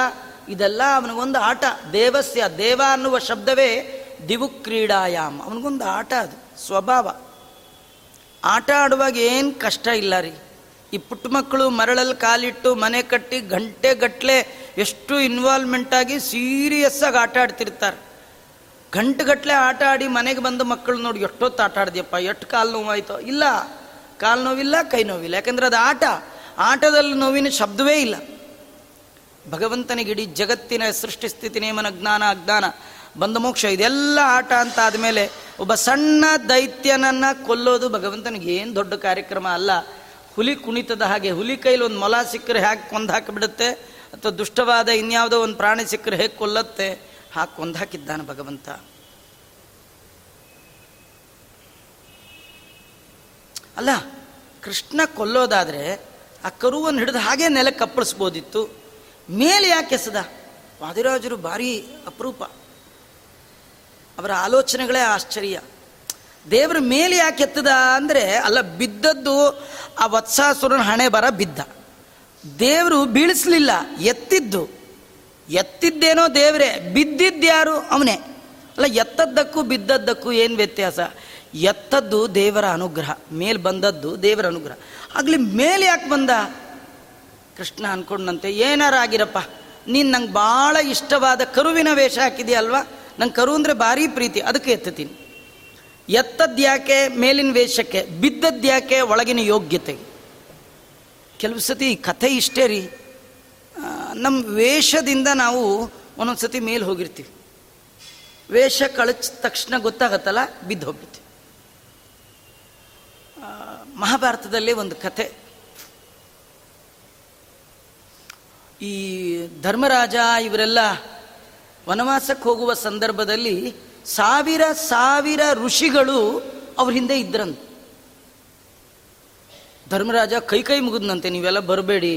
ಇದೆಲ್ಲ ಅವನಿಗೊಂದು ಆಟ. ದೇವಸ್ಯ, ದೇವ ಅನ್ನುವ ಶಬ್ದವೇ ದಿವು ಕ್ರೀಡಾಯಾಮ್ ಅವನಿಗೊಂದು ಆಟ ಅದು, ಸ್ವಭಾವ. ಆಟ ಆಡುವಾಗ ಏನು ಕಷ್ಟ ಇಲ್ಲ ರೀ. ಈ ಪುಟ್ಟ ಮಕ್ಕಳು ಮರಳಲ್ಲಿ ಕಾಲಿಟ್ಟು ಮನೆ ಕಟ್ಟಿ ಗಂಟೆ ಗಟ್ಟಲೆ ಎಷ್ಟು ಇನ್ವಾಲ್ವ್ಮೆಂಟ್ ಆಗಿ ಸೀರಿಯಸ್ ಆಗಿ ಆಟ ಆಡ್ತಿರ್ತಾರೆ. ಗಂಟೆಗಟ್ಟಲೆ ಆಟ ಆಡಿ ಮನೆಗೆ ಬಂದು ಮಕ್ಕಳು ನೋಡಿ ಎಷ್ಟೊತ್ತು ಆಟ ಆಡಿದ್ಯಪ್ಪ, ಎಷ್ಟು ಕಾಲು ನೋವಾಯ್ತೋ. ಇಲ್ಲ, ಕಾಲು ನೋವಿಲ್ಲ, ಕೈ ನೋವಿಲ್ಲ. ಯಾಕಂದ್ರೆ ಅದು ಆಟ. ಆಟದಲ್ಲಿ ನೋವಿನ ಶಬ್ದವೇ ಇಲ್ಲ. ಭಗವಂತನಿಗೆ ಇಡೀ ಜಗತ್ತಿನ ಸೃಷ್ಟಿ ಸ್ಥಿತಿ, ನೇಮನ ಜ್ಞಾನ, ಅಜ್ಞಾನ. ಬಂದ ಮೋಕ್ಷ, ಇದೆಲ್ಲ ಆಟ ಅಂತ ಆದಮೇಲೆ ಒಬ್ಬ ಸಣ್ಣ ದೈತ್ಯನನ್ನು ಕೊಲ್ಲೋದು ಭಗವಂತನಿಗೆ ಏನು ದೊಡ್ಡ ಕಾರ್ಯಕ್ರಮ ಅಲ್ಲ. ಹುಲಿ ಕುಣಿತದ ಹಾಗೆ, ಹುಲಿ ಕೈಲಿ ಒಂದು ಮೊಲ ಸಿಕ್ಕರೆ ಹೇಗೆ ಕೊಂದು ಹಾಕಿಬಿಡುತ್ತೆ? ಅಥವಾ ದುಷ್ಟವಾದ ಇನ್ಯಾವುದೋ ಒಂದು ಪ್ರಾಣಿ ಸಿಕ್ಕರೆ ಹೇಗೆ ಕೊಲ್ಲತ್ತೆ? ಹಾಕಿ ಕೊಂದು ಹಾಕಿದ್ದಾನೆ ಭಗವಂತ. ಅಲ್ಲ, ಕೃಷ್ಣ ಕೊಲ್ಲೋದಾದರೆ ಆ ಕರುವನ್ನು ಹಿಡಿದು ಹಾಗೆ ನೆಲಕ್ಕೆ ಕಪ್ಪಳಿಸ್ಬೋದಿತ್ತು ಮೇಲೆ ಯಾಕೆ ಎಸದ? ವಾದಿರಾಜರು ಭಾರಿ ಅಪರೂಪ. ಅವರ ಆಲೋಚನೆಗಳೇ ಆಶ್ಚರ್ಯ. ದೇವರ ಮೇಲೆ ಯಾಕೆ ಎತ್ತದ ಅಂದರೆ, ಅಲ್ಲ, ಬಿದ್ದದ್ದು ಆ ವತ್ಸಾಸುರನ ಹಣೆ ಬರ ಬಿದ್ದ. ದೇವರು ಬೀಳಿಸ್ಲಿಲ್ಲ, ಎತ್ತಿದ್ದು. ಎತ್ತಿದ್ದೇನೋ ದೇವರೇ, ಬಿದ್ದಿದ್ದ್ಯಾರು? ಅವನೇ. ಅಲ್ಲ, ಎತ್ತದ್ದಕ್ಕೂ ಬಿದ್ದದ್ದಕ್ಕೂ ಏನು ವ್ಯತ್ಯಾಸ? ಎತ್ತದ್ದು ದೇವರ ಅನುಗ್ರಹ, ಮೇಲೆ ಬಂದದ್ದು ದೇವರ ಅನುಗ್ರಹ. ಆಗಲಿ, ಮೇಲೆ ಯಾಕೆ ಬಂದ? ಕೃಷ್ಣ ಅನ್ಕೊಂಡಂತೆ, ಏನಾರ ಆಗಿರಪ್ಪ, ನೀನು ನಂಗೆ ಭಾಳ ಇಷ್ಟವಾದ ಕರುವಿನ ವೇಷ ಹಾಕಿದೆಯಲ್ವಾ? ನಂಗೆ ಕರು ಅಂದರೆ ಭಾರಿ ಪ್ರೀತಿ, ಅದಕ್ಕೆ ಎತ್ತತೀನಿ ಎತ್ತದ್ಯಾಕೆ ಮೇಲಿನ ವೇಷಕ್ಕೆ ಬಿದ್ದದ್ಯಾಕೆ ಒಳಗಿನ ಯೋಗ್ಯತೆ. ಕೆಲವು ಸತಿ ಕಥೆ ಇಷ್ಟೇ ರೀ. ನಮ್ಮ ವೇಷದಿಂದ ನಾವು ಒಂದೊಂದು ಸತಿ ಮೇಲೆ ಹೋಗಿರ್ತೀವಿ. ವೇಷ ಕಳಚ ತಕ್ಷಣ ಗೊತ್ತಾಗತ್ತಲ್ಲ, ಬಿದ್ದು ಹೋಗ್ಬಿಡ್ತೀವಿ. ಮಹಾಭಾರತದಲ್ಲೇ ಒಂದು ಕಥೆ. ಈ ಧರ್ಮರಾಜ, ಇವರೆಲ್ಲ ವನವಾಸಕ್ಕೆ ಹೋಗುವ ಸಂದರ್ಭದಲ್ಲಿ ಸಾವಿರ ಸಾವಿರ ಋಷಿಗಳು ಅವ್ರ ಹಿಂದೆ ಇದ್ರಂತೆ. ಧರ್ಮರಾಜ ಕೈ ಕೈ ಮುಗಿದ್ನಂತೆ, ನೀವೆಲ್ಲ ಬರಬೇಡಿ.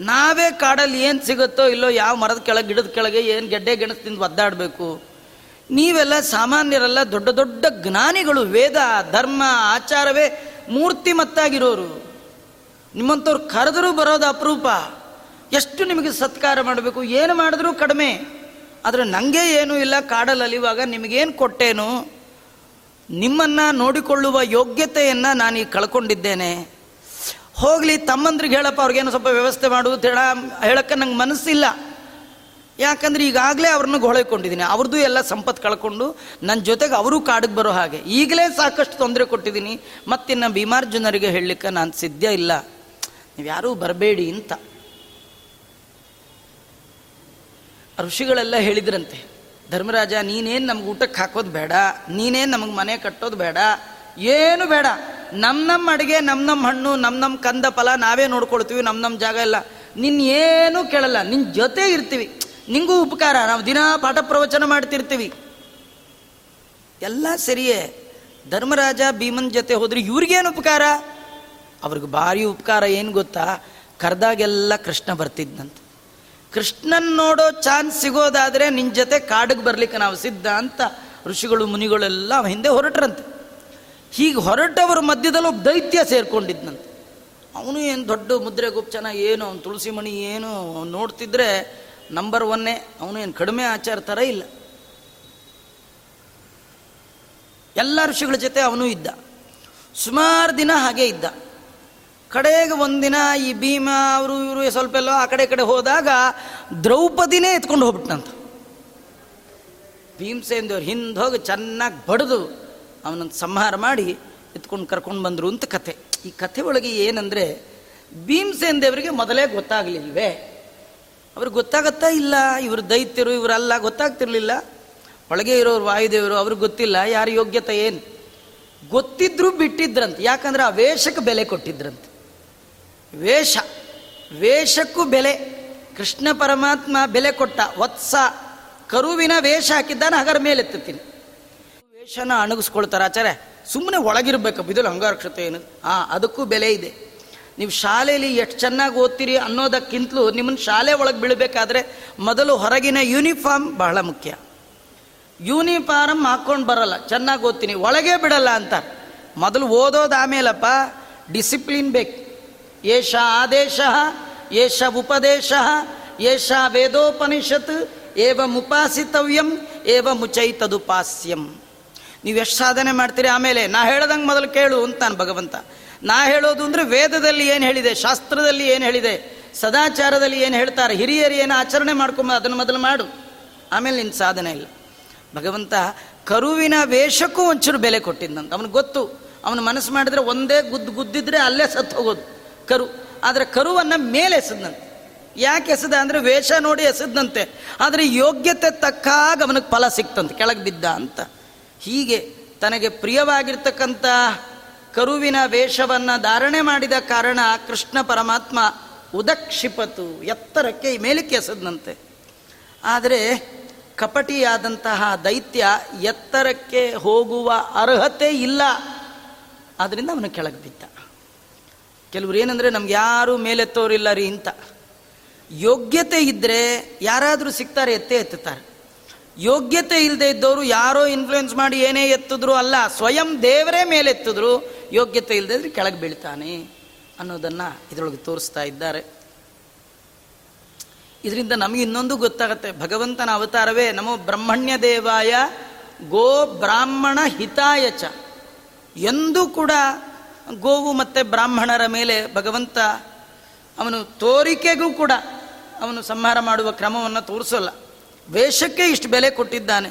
ನಾವೇ ಕಾಡಲ್ಲಿ ಏನು ಸಿಗುತ್ತೋ ಇಲ್ಲೋ ಯಾವ ಮರದ ಕೆಳಗೆ, ಗಿಡದ ಕೆಳಗೆ ಏನು ಗೆಡ್ಡೆ ಗೆಣಸ್ತಿಂದ ಒದ್ದಾಡಬೇಕು. ನೀವೆಲ್ಲ ಸಾಮಾನ್ಯರೆಲ್ಲ ದೊಡ್ಡ ದೊಡ್ಡ ಜ್ಞಾನಿಗಳು, ವೇದ, ಧರ್ಮ, ಆಚಾರವೇ ಮೂರ್ತಿಮತ್ತಾಗಿರೋರು. ನಿಮ್ಮಂಥವ್ರು ಕರೆದರೂ ಬರೋದು ಅಪರೂಪ. ಎಷ್ಟು ನಿಮಗೆ ಸತ್ಕಾರ ಮಾಡಬೇಕು, ಏನು ಮಾಡಿದ್ರೂ ಕಡಿಮೆ. ಆದರೆ ನನಗೆ ಏನೂ ಇಲ್ಲ, ಕಾಡಲ್ಲಿ ಅಲಿವಾಗ ನಿಮಗೇನು ಕೊಟ್ಟೇನು? ನಿಮ್ಮನ್ನು ನೋಡಿಕೊಳ್ಳುವ ಯೋಗ್ಯತೆಯನ್ನು ನಾನೀಗ ಕಳ್ಕೊಂಡಿದ್ದೇನೆ. ಹೋಗಲಿ, ತಮ್ಮಂದ್ರಿಗೆ ಹೇಳಪ್ಪ, ಅವ್ರಿಗೇನು ಸ್ವಲ್ಪ ವ್ಯವಸ್ಥೆ ಮಾಡು ಹೇಳ ಹೇಳಕ್ಕೆ ನಂಗೆ ಮನಸ್ಸಿಲ್ಲ. ಯಾಕಂದ್ರೆ ಈಗಾಗಲೇ ಅವ್ರನ್ನ ಹೊಳೆಕೊಂಡಿದ್ದೀನಿ ಅವ್ರದ್ದು ಎಲ್ಲ ಸಂಪತ್ತು ಕಳ್ಕೊಂಡು ನನ್ನ ಜೊತೆಗೆ ಅವರು ಕಾಡಿಗೆ ಬರೋ ಹಾಗೆ. ಈಗಲೇ ಸಾಕಷ್ಟು ತೊಂದರೆ ಕೊಟ್ಟಿದ್ದೀನಿ. ಮತ್ತಿನ್ನು ಭೀಮಾರ್ಜುನರಿಗೆ ಹೇಳಲಿಕ್ಕೆ ನಾನು ಸಿದ್ಧ ಇಲ್ಲ. ನೀವು ಯಾರೂ ಬರಬೇಡಿ ಅಂತ. ಋಷಿಗಳೆಲ್ಲ ಹೇಳಿದ್ರಂತೆ, ಧರ್ಮರಾಜ, ನೀನೇನು ನಮ್ಗೆ ಊಟಕ್ಕೆ ಹಾಕೋದು ಬೇಡ, ನೀನೇನು ನಮಗೆ ಮನೆ ಕಟ್ಟೋದು ಬೇಡ, ಏನು ಬೇಡ. ನಮ್ಮ ನಮ್ಮ ಅಡುಗೆ ನಮ್ಮ ನಮ್ಮ ಹಣ್ಣು ನಮ್ಮ ನಮ್ಮ ಕಂದ ಫಲ ನಾವೇ ನೋಡ್ಕೊಳ್ತೀವಿ ನಮ್ಮ ನಮ್ಮ ಜಾಗ ಎಲ್ಲ. ಏನು ಕೇಳಲ್ಲ ನಿನ್ನ ಜೊತೆ ಇರ್ತೀವಿ. ನಿಂಗೂ ಉಪಕಾರ, ನಾವು ದಿನ ಪಾಠ ಪ್ರವಚನ ಮಾಡ್ತಿರ್ತೀವಿ. ಎಲ್ಲ ಸರಿಯೇ, ಧರ್ಮರಾಜ, ಭೀಮನ್ ಜೊತೆ ಹೋದ್ರೆ ಇವ್ರಿಗೇನು ಉಪಕಾರ? ಅವ್ರಿಗೆ ಭಾರಿ ಉಪಕಾರ, ಏನು ಗೊತ್ತಾ? ಕರೆದಾಗೆಲ್ಲ ಕೃಷ್ಣ ಬರ್ತಿದ್ದಂತೆ ಕೃಷ್ಣನ್ ನೋಡೋ ಚಾನ್ಸ್ ಸಿಗೋದಾದರೆ ನಿನ್ನ ಜೊತೆ ಕಾಡಿಗೆ ಬರ್ಲಿಕ್ಕೆ ನಾವು ಸಿದ್ಧ ಅಂತ ಋಷಿಗಳು, ಮುನಿಗಳೆಲ್ಲ ಹಿಂದೆ ಹೊರಟ್ರಂತೆ. ಹೀಗೆ ಹೊರಟವರ ಮಧ್ಯದಲ್ಲಿ ಒಬ್ಬ ದೈತ್ಯ ಸೇರ್ಕೊಂಡಿದ್ನಂತೆ. ಅವನು ಏನು ದೊಡ್ಡ ಮುದ್ರೆ ಗುಪ್ಚನ ಏನು ಅವನು ತುಳಸಿ ಮಣಿ ಏನು ನೋಡ್ತಿದ್ರೆ ನಂಬರ್ ಒನ್ನೇ, ಅವನು ಏನು ಕಡಿಮೆ ಆಚಾರ ಥರ ಇಲ್ಲ. ಎಲ್ಲ ಋಷಿಗಳ ಜೊತೆ ಅವನು ಇದ್ದ. ಸುಮಾರು ದಿನ ಹಾಗೆ ಇದ್ದ. ಕಡೆಗೆ ಒಂದಿನ ಈ ಭೀಮ ಅವರು ಇವರು ಸ್ವಲ್ಪ ಎಲ್ಲ ಆ ಕಡೆ ಕಡೆ ಹೋದಾಗ ದ್ರೌಪದಿನೇ ಎತ್ಕೊಂಡು ಹೋಗ್ಬಿಟ್ನಂತ. ಭೀಮಸೇನ್ ದೇವ್ರು ಹಿಂದೆ ಹೋಗಿ ಚೆನ್ನಾಗಿ ಬಡಿದು, ಅವನನ್ನು ಸಂಹಾರ ಮಾಡಿ ಎತ್ಕೊಂಡು ಕರ್ಕೊಂಡು ಬಂದರು ಅಂತ ಕತೆ ಈ ಕಥೆ ಒಳಗೆ ಏನಂದರೆ ಭೀಮಸೇನ್ ದೇವರಿಗೆ ಮೊದಲೇ ಗೊತ್ತಾಗಲಿಲ್ವೇ? ಅವ್ರಿಗೆ ಗೊತ್ತಾಗತ್ತಾ ಇಲ್ಲ? ಇವರು ದೈತ್ಯರು ಇವರೆಲ್ಲ ಗೊತ್ತಾಗ್ತಿರ್ಲಿಲ್ಲ. ಒಳಗೆ ಇರೋರು ವಾಯುದೇವರು, ಅವ್ರಿಗೆ ಗೊತ್ತಿಲ್ಲ. ಯಾರ ಯೋಗ್ಯತೆ ಏನು? ಗೊತ್ತಿದ್ರು ಬಿಟ್ಟಿದ್ರಂತೆ. ಯಾಕಂದ್ರೆ ಆ ವೇಷಕ್ಕೆ ಬೆಲೆ ಕೊಟ್ಟಿದ್ರಂತೆ. ವೇಷ, ವೇಷಕ್ಕೂ ಬೆಲೆ. ಕೃಷ್ಣ ಪರಮಾತ್ಮ ಬೆಲೆ ಕೊಟ್ಟ ವತ್ಸ, ಕರುವಿನ ವೇಷ ಹಾಕಿದ್ದಾನೆ, ಹಗರ ಮೇಲೆ ಮೇಲೆತ್ತೀನಿ ವೇಷನ ಅಣಗಿಸ್ಕೊಳ್ತಾರೆ ಆಚಾರ್ಯ. ಸುಮ್ಮನೆ ಒಳಗಿರ್ಬೇಕು, ಬಿದಲು ಹಂಗಾರಕ್ಷತೆ ಏನು? ಹಾಂ ಅದಕ್ಕೂ ಬೆಲೆ ಇದೆ. ನೀವು ಶಾಲೆಯಲ್ಲಿ ಎಷ್ಟು ಚೆನ್ನಾಗಿ ಓದ್ತೀರಿ ಅನ್ನೋದಕ್ಕಿಂತಲೂ ನಿಮ್ಮನ್ನು ಶಾಲೆ ಒಳಗೆ ಬೀಳಬೇಕಾದ್ರೆ ಮೊದಲು ಹೊರಗಿನ ಯೂನಿಫಾರ್ಮ್ ಬಹಳ ಮುಖ್ಯ. ಯೂನಿಫಾರ್ಮ್ ಹಾಕ್ಕೊಂಡು ಬರಲ್ಲ, ಚೆನ್ನಾಗಿ ಓದ್ತೀನಿ, ಒಳಗೆ ಬಿಡಲ್ಲ ಅಂತ ಮೊದಲು ಓದೋದು ಆಮೇಲಪ್ಪ, ಡಿಸಿಪ್ಲಿನ್ ಬೇಕು. ಏಷ ಆದೇಶ, ಏಷ ಉಪದೇಶ, ಏಷ ವೇದೋಪನಿಷತ್, ಏವ ಮುಪಾಸಿತವ್ಯಂ, ಏವ ಮುಚೈತದುಪಾಸ್ಯಂ. ನೀವು ಎಷ್ಟು ಸಾಧನೆ ಮಾಡ್ತೀರಿ ಆಮೇಲೆ, ನಾ ಹೇಳ್ದಂಗೆ ಮೊದಲು ಕೇಳು ಅಂತಾನೆ ಭಗವಂತ. ನಾ ಹೇಳೋದು ಅಂದರೆ ವೇದದಲ್ಲಿ ಏನು ಹೇಳಿದೆ, ಶಾಸ್ತ್ರದಲ್ಲಿ ಏನು ಹೇಳಿದೆ, ಸದಾಚಾರದಲ್ಲಿ ಏನು ಹೇಳ್ತಾರೆ, ಹಿರಿಯರು ಏನು ಆಚರಣೆ ಮಾಡ್ಕೊಂಬ ಅದನ್ನು ಮೊದಲು ಮಾಡು. ಆಮೇಲೆ ನಿನ್ನ ಸಾಧನೆ ಇಲ್ಲ. ಭಗವಂತ ಕರುವಿನ ವೇಷಕ್ಕೂ ಒಂಚೂರು ಬೆಲೆ ಕೊಟ್ಟಿದ್ದಂತ. ಅವನಿಗೆ ಗೊತ್ತು, ಅವನು ಮನಸ್ಸು ಮಾಡಿದ್ರೆ ಒಂದೇ ಗುದ್ದು ಗುದ್ದಿದ್ರೆ ಅಲ್ಲೇ ಸತ್ತು ಹೋಗೋದು ಕರು. ಆದರೆ ಕರುವನ್ನು ಮೇಲೆ ಎಸೆದಂತೆ ಯಾಕೆ ಎಸೆದ? ಅಂದರೆ ವೇಷ ನೋಡಿ ಎಸೆದಂತೆ ಆದರೆ ಯೋಗ್ಯತೆ ತಕ್ಕ ಅವನಿಗೆ ಫಲ ಸಿಕ್ತಂತೆ. ಕೆಳಗೆ ಬಿದ್ದ ಅಂತ. ಹೀಗೆ ತನಗೆ ಪ್ರಿಯವಾಗಿರ್ತಕ್ಕಂಥ ಕರುವಿನ ವೇಷವನ್ನು ಧಾರಣೆ ಮಾಡಿದ ಕಾರಣ ಕೃಷ್ಣ ಪರಮಾತ್ಮ ಉದಕ್ಷಿಪತು, ಎತ್ತರಕ್ಕೆ ಮೇಲಕ್ಕೆ ಎಸೆದಂತೆ ಆದರೆ ಕಪಟಿಯಾದಂತಹ ದೈತ್ಯ ಎತ್ತರಕ್ಕೆ ಹೋಗುವ ಅರ್ಹತೆ ಇಲ್ಲ. ಆದ್ದರಿಂದ ಅವನು ಕೆಳಗೆ ಬಿದ್ದ. ಕೆಲವ್ರು ಏನಂದ್ರೆ, ನಮ್ಗೆ ಯಾರು ಮೇಲೆತ್ತೋರಿಲ್ಲ ರೀ ಅಂತ. ಯೋಗ್ಯತೆ ಇದ್ದರೆ ಯಾರಾದರೂ ಸಿಗ್ತಾರೆ ಎತ್ತೇ ಎತ್ತುತ್ತಾರೆ. ಯೋಗ್ಯತೆ ಇಲ್ಲದೆ ಇದ್ದವರು ಯಾರೋ ಇನ್ಫ್ಲುಯೆನ್ಸ್ ಮಾಡಿ ಏನೇ ಎತ್ತಿದ್ರು ಅಲ್ಲ, ಸ್ವಯಂ ದೇವರೇ ಮೇಲೆತ್ತಿದ್ರು, ಯೋಗ್ಯತೆ ಇಲ್ಲದೆ ಇದ್ರೆ ಕೆಳಗೆ ಬೀಳ್ತಾನೆ ಅನ್ನೋದನ್ನ ಇದರೊಳಗೆ ತೋರಿಸ್ತಾ ಇದ್ದಾರೆ. ಇದರಿಂದ ನಮಗೆ ಇನ್ನೊಂದು ಗೊತ್ತಾಗತ್ತೆ, ಭಗವಂತನ ಅವತಾರವೇ ನಮೋ ಬ್ರಹ್ಮಣ್ಯ ದೇವಾಯ ಗೋ ಬ್ರಾಹ್ಮಣ ಹಿತಾಯಚ. ಎಂದೂ ಕೂಡ ಗೋವು ಮತ್ತು ಬ್ರಾಹ್ಮಣರ ಮೇಲೆ ಭಗವಂತ ಅವನು ತೋರಿಕೆಗೂ ಕೂಡ ಅವನು ಸಂಹಾರ ಮಾಡುವ ಕ್ರಮವನ್ನು ತೋರಿಸೋಲ್ಲ. ವೇಷಕ್ಕೆ ಇಷ್ಟು ಬೆಲೆ ಕೊಟ್ಟಿದ್ದಾನೆ.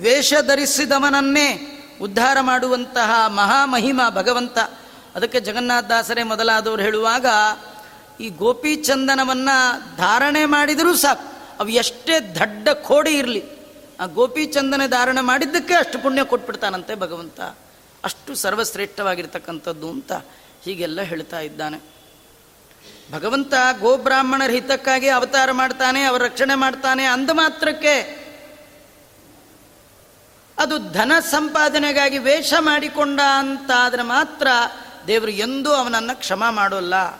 ವೇಷ ಧರಿಸಿದವನನ್ನೇ ಉದ್ಧಾರ ಮಾಡುವಂತಹ ಮಹಾಮಹಿಮ ಭಗವಂತ. ಅದಕ್ಕೆ ಜಗನ್ನಾಥದಾಸರೇ ಮೊದಲಾದವರು ಹೇಳುವಾಗ, ಈ ಗೋಪಿಚಂದನವನ್ನು ಧಾರಣೆ ಮಾಡಿದರೂ ಸಾಕು. ಅವು ಎಷ್ಟೇ ದಡ್ಡ ಕೋಡಿ ಇರಲಿ, ಆ ಗೋಪಿಚಂದನ ಧಾರಣೆ ಮಾಡಿದ್ದಕ್ಕೆ ಅಷ್ಟು ಪುಣ್ಯ ಕೊಟ್ಬಿಡ್ತಾನಂತೆ ಭಗವಂತ. ಅಷ್ಟು ಸರ್ವಶ್ರೇಷ್ಠವಾಗಿರ್ತಕ್ಕಂಥದ್ದು ಅಂತ ಹೀಗೆಲ್ಲ ಹೇಳ್ತಾ ಇದ್ದಾನೆ. ಭಗವಂತ ಗೋಬ್ರಾಹ್ಮಣರ ಹಿತಕ್ಕಾಗಿ ಅವತಾರ ಮಾಡ್ತಾನೆ, ಅವರ ರಕ್ಷಣೆ ಮಾಡ್ತಾನೆ ಅಂದ ಮಾತ್ರಕ್ಕೆ ಅದು ಧನ ಸಂಪಾದನೆಗಾಗಿ ವೇಷ ಮಾಡಿಕೊಂಡ ಅಂತಾದರೆ ಮಾತ್ರ ದೇವರು ಎಂದೂ ಅವನನ್ನು ಕ್ಷಮ ಮಾಡೋಲ್ಲ.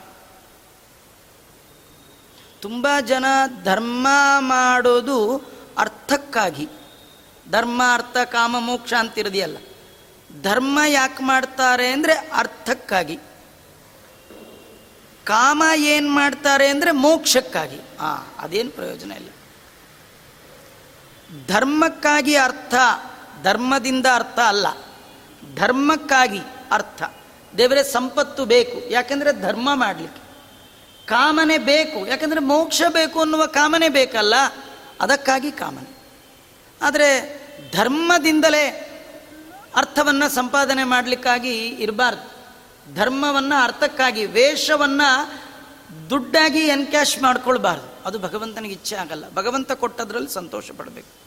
ತುಂಬ ಜನ ಧರ್ಮ ಮಾಡೋದು ಅರ್ಥಕ್ಕಾಗಿ. ಧರ್ಮ, ಅರ್ಥ, ಕಾಮ, ಮೋಕ್ಷ ಅಂತಿರದಿಯಲ್ಲ ಧರ್ಮ ಯಾಕೆ ಮಾಡ್ತಾರೆ ಅಂದರೆ ಅರ್ಥಕ್ಕಾಗಿ. ಕಾಮ ಏನು ಮಾಡ್ತಾರೆ ಅಂದರೆ ಮೋಕ್ಷಕ್ಕಾಗಿ. ಆ, ಅದೇನು ಪ್ರಯೋಜನ ಇಲ್ಲ. ಧರ್ಮಕ್ಕಾಗಿ ಅರ್ಥ, ಧರ್ಮದಿಂದ ಅರ್ಥ ಅಲ್ಲ. ಧರ್ಮಕ್ಕಾಗಿ ಅರ್ಥ. ದೇವರೇ, ಸಂಪತ್ತು ಬೇಕು. ಯಾಕೆಂದರೆ ಧರ್ಮ ಮಾಡಲಿಕ್ಕೆ. ಕಾಮನೆ ಬೇಕು. ಯಾಕಂದರೆ ಮೋಕ್ಷ ಬೇಕು ಅನ್ನುವ ಕಾಮನೆ ಬೇಕಲ್ಲ, ಅದಕ್ಕಾಗಿ ಕಾಮನೆ. ಆದರೆ ಧರ್ಮದಿಂದಲೇ ಅರ್ಥವನ್ನು ಸಂಪಾದನೆ ಮಾಡಲಿಕ್ಕಾಗಿ ಇರಬಾರ್ದು. ಧರ್ಮವನ್ನು ಅರ್ಥಕ್ಕಾಗಿ, ವೇಷವನ್ನು ದುಡ್ಡಾಗಿ ಎನ್ಕ್ಯಾಶ್ ಮಾಡ್ಕೊಳ್ಬಾರ್ದು. ಅದು ಭಗವಂತನಿಗೆ ಇಚ್ಛೆ ಆಗಲ್ಲ. ಭಗವಂತ ಕೊಟ್ಟದ್ರಲ್ಲಿ ಸಂತೋಷ ಪಡಬೇಕು.